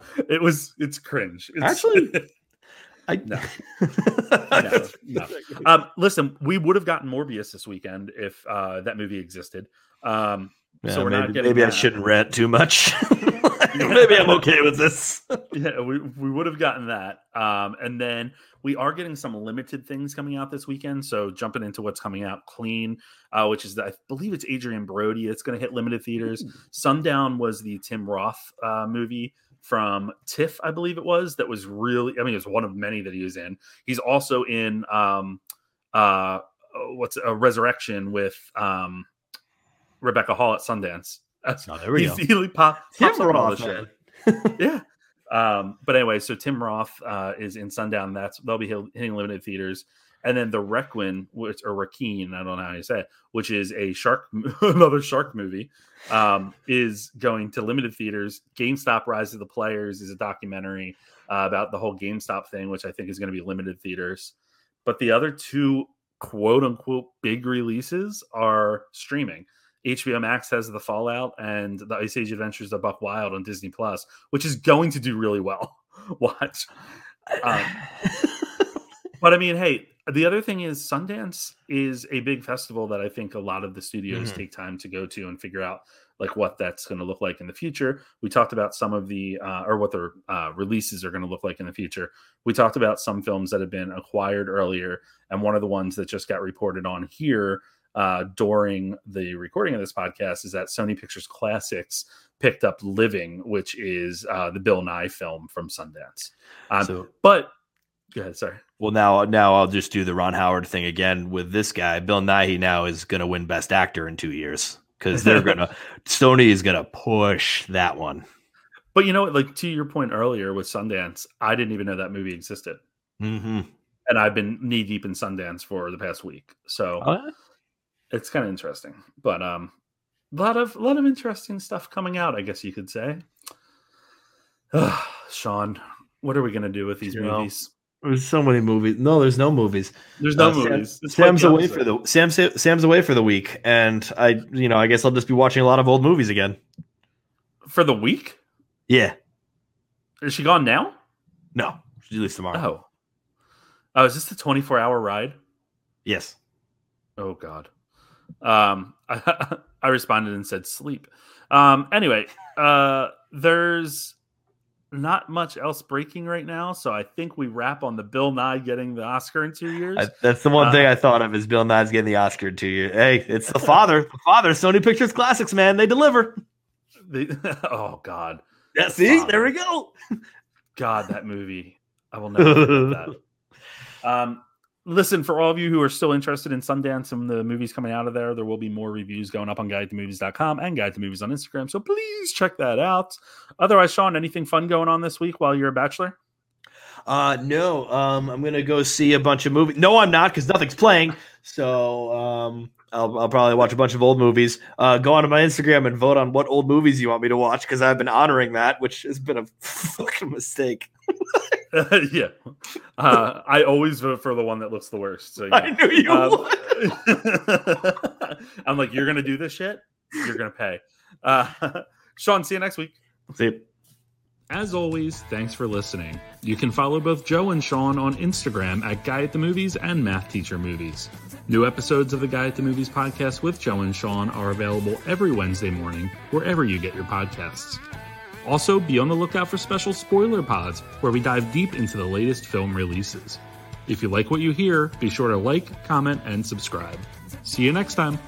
it was it's cringe. It's, Actually, I no, no, no. Um, listen, we would have gotten Morbius this weekend if uh, that movie existed. Um, Yeah, so we're maybe, not getting. maybe I shouldn't rant too much. maybe I'm okay with this. yeah, we, we would have gotten that. Um, and then we are getting some limited things coming out this weekend. So jumping into what's coming out clean, uh, which is the, I believe it's Adrien Brody. It's going to hit limited theaters. Sundown was the Tim Roth uh, movie from TIFF, I believe it was. That was really, I mean, it was one of many that he was in. He's also in um, uh, what's a resurrection with um, Rebecca Hall at Sundance. That's, Oh, there we he's, go. He pop, Tim pops up all Roth, this man. shit yeah. Um, but anyway, so Tim Roth uh, is in Sundown. That's they'll be hitting limited theaters, and then the Requin, which or Requeen, I don't know how you say it, which is a shark, another shark movie, um, is going to limited theaters. GameStop Rise of the Players is a documentary uh, about the whole GameStop thing, which I think is going to be limited theaters. But the other two quote unquote big releases are streaming. HBO Max has the Fallout and the Ice Age Adventures of Buck Wild on Disney Plus, which is going to do really well. Watch. Um, But I mean, hey, the other thing is Sundance is a big festival that I think a lot of the studios Mhm. take time to go to and figure out like what that's going to look like in the future. We talked about some of the uh, or what their uh, releases are going to look like in the future. We talked about some films that have been acquired earlier, and one of the ones that just got reported on here uh, during the recording of this podcast is that Sony Pictures Classics picked up Living, which is uh, the Bill Nighy film from Sundance. Um, So- but go ahead, sorry. Well, now now I'll just do the Ron Howard thing again with this guy. Bill Nighy now is going to win Best Actor in two years because they're gonna Sony is gonna push that one. But you know what? Like to your point earlier with Sundance, I didn't even know that movie existed, Mm-hmm. and I've been knee deep in Sundance for the past week, so Oh, it's kind of interesting. But um, a lot of a lot of interesting stuff coming out, I guess you could say. Sean, what are we gonna do with these movies? There's so many movies. No, there's no movies. There's no Uh, movies. Quite Sam's away for the Sam's Sam's away for the week, and I, you know, I guess I'll just be watching a lot of old movies again. for the week. Yeah, Is she gone now? no, she leaves tomorrow. Oh, oh, is this the 24 hour ride? Yes, Oh God. Um, I, I responded and said sleep. Um, anyway, uh, there's not much else breaking right now, so I think we wrap on the Bill Nighy getting the Oscar in two years. I, that's the one Uh, thing I thought of is Bill Nighy's getting the Oscar in two years. Hey, it's the father, the father. Sony Pictures Classics, man, they deliver. The- oh God, Yeah, see, Father. there we go. God, that movie. I will never forget that. Um, listen, for all of you who are still interested in Sundance and the movies coming out of there, there will be more reviews going up on guyatthemovies.com and Guy at the Movies on Instagram. So please check that out. Otherwise, Sean, anything fun going on this week while you're a bachelor? Uh, no, um, I'm gonna go see a bunch of movies. No, I'm not because nothing's playing. So, um, I'll, I'll probably watch a bunch of old movies. Uh, go onto my Instagram and vote on what old movies you want me to watch because I've been honoring that, which has been a fucking mistake. yeah. Uh, I always vote for the one that looks the worst. So I yeah. knew you Um, would. I'm like, you're gonna do this shit. You're gonna pay. Uh, Sean, see you next week. See. you. As always, thanks for listening. You can follow both Joe and Sean on Instagram at Guy at the Movies and Math Teacher Movies. New episodes of the Guy at the Movies podcast with Joe and Sean are available every Wednesday morning wherever you get your podcasts. Also, be on the lookout for special spoiler pods where we dive deep into the latest film releases. If you like what you hear, be sure to like, comment, and subscribe. See you next time.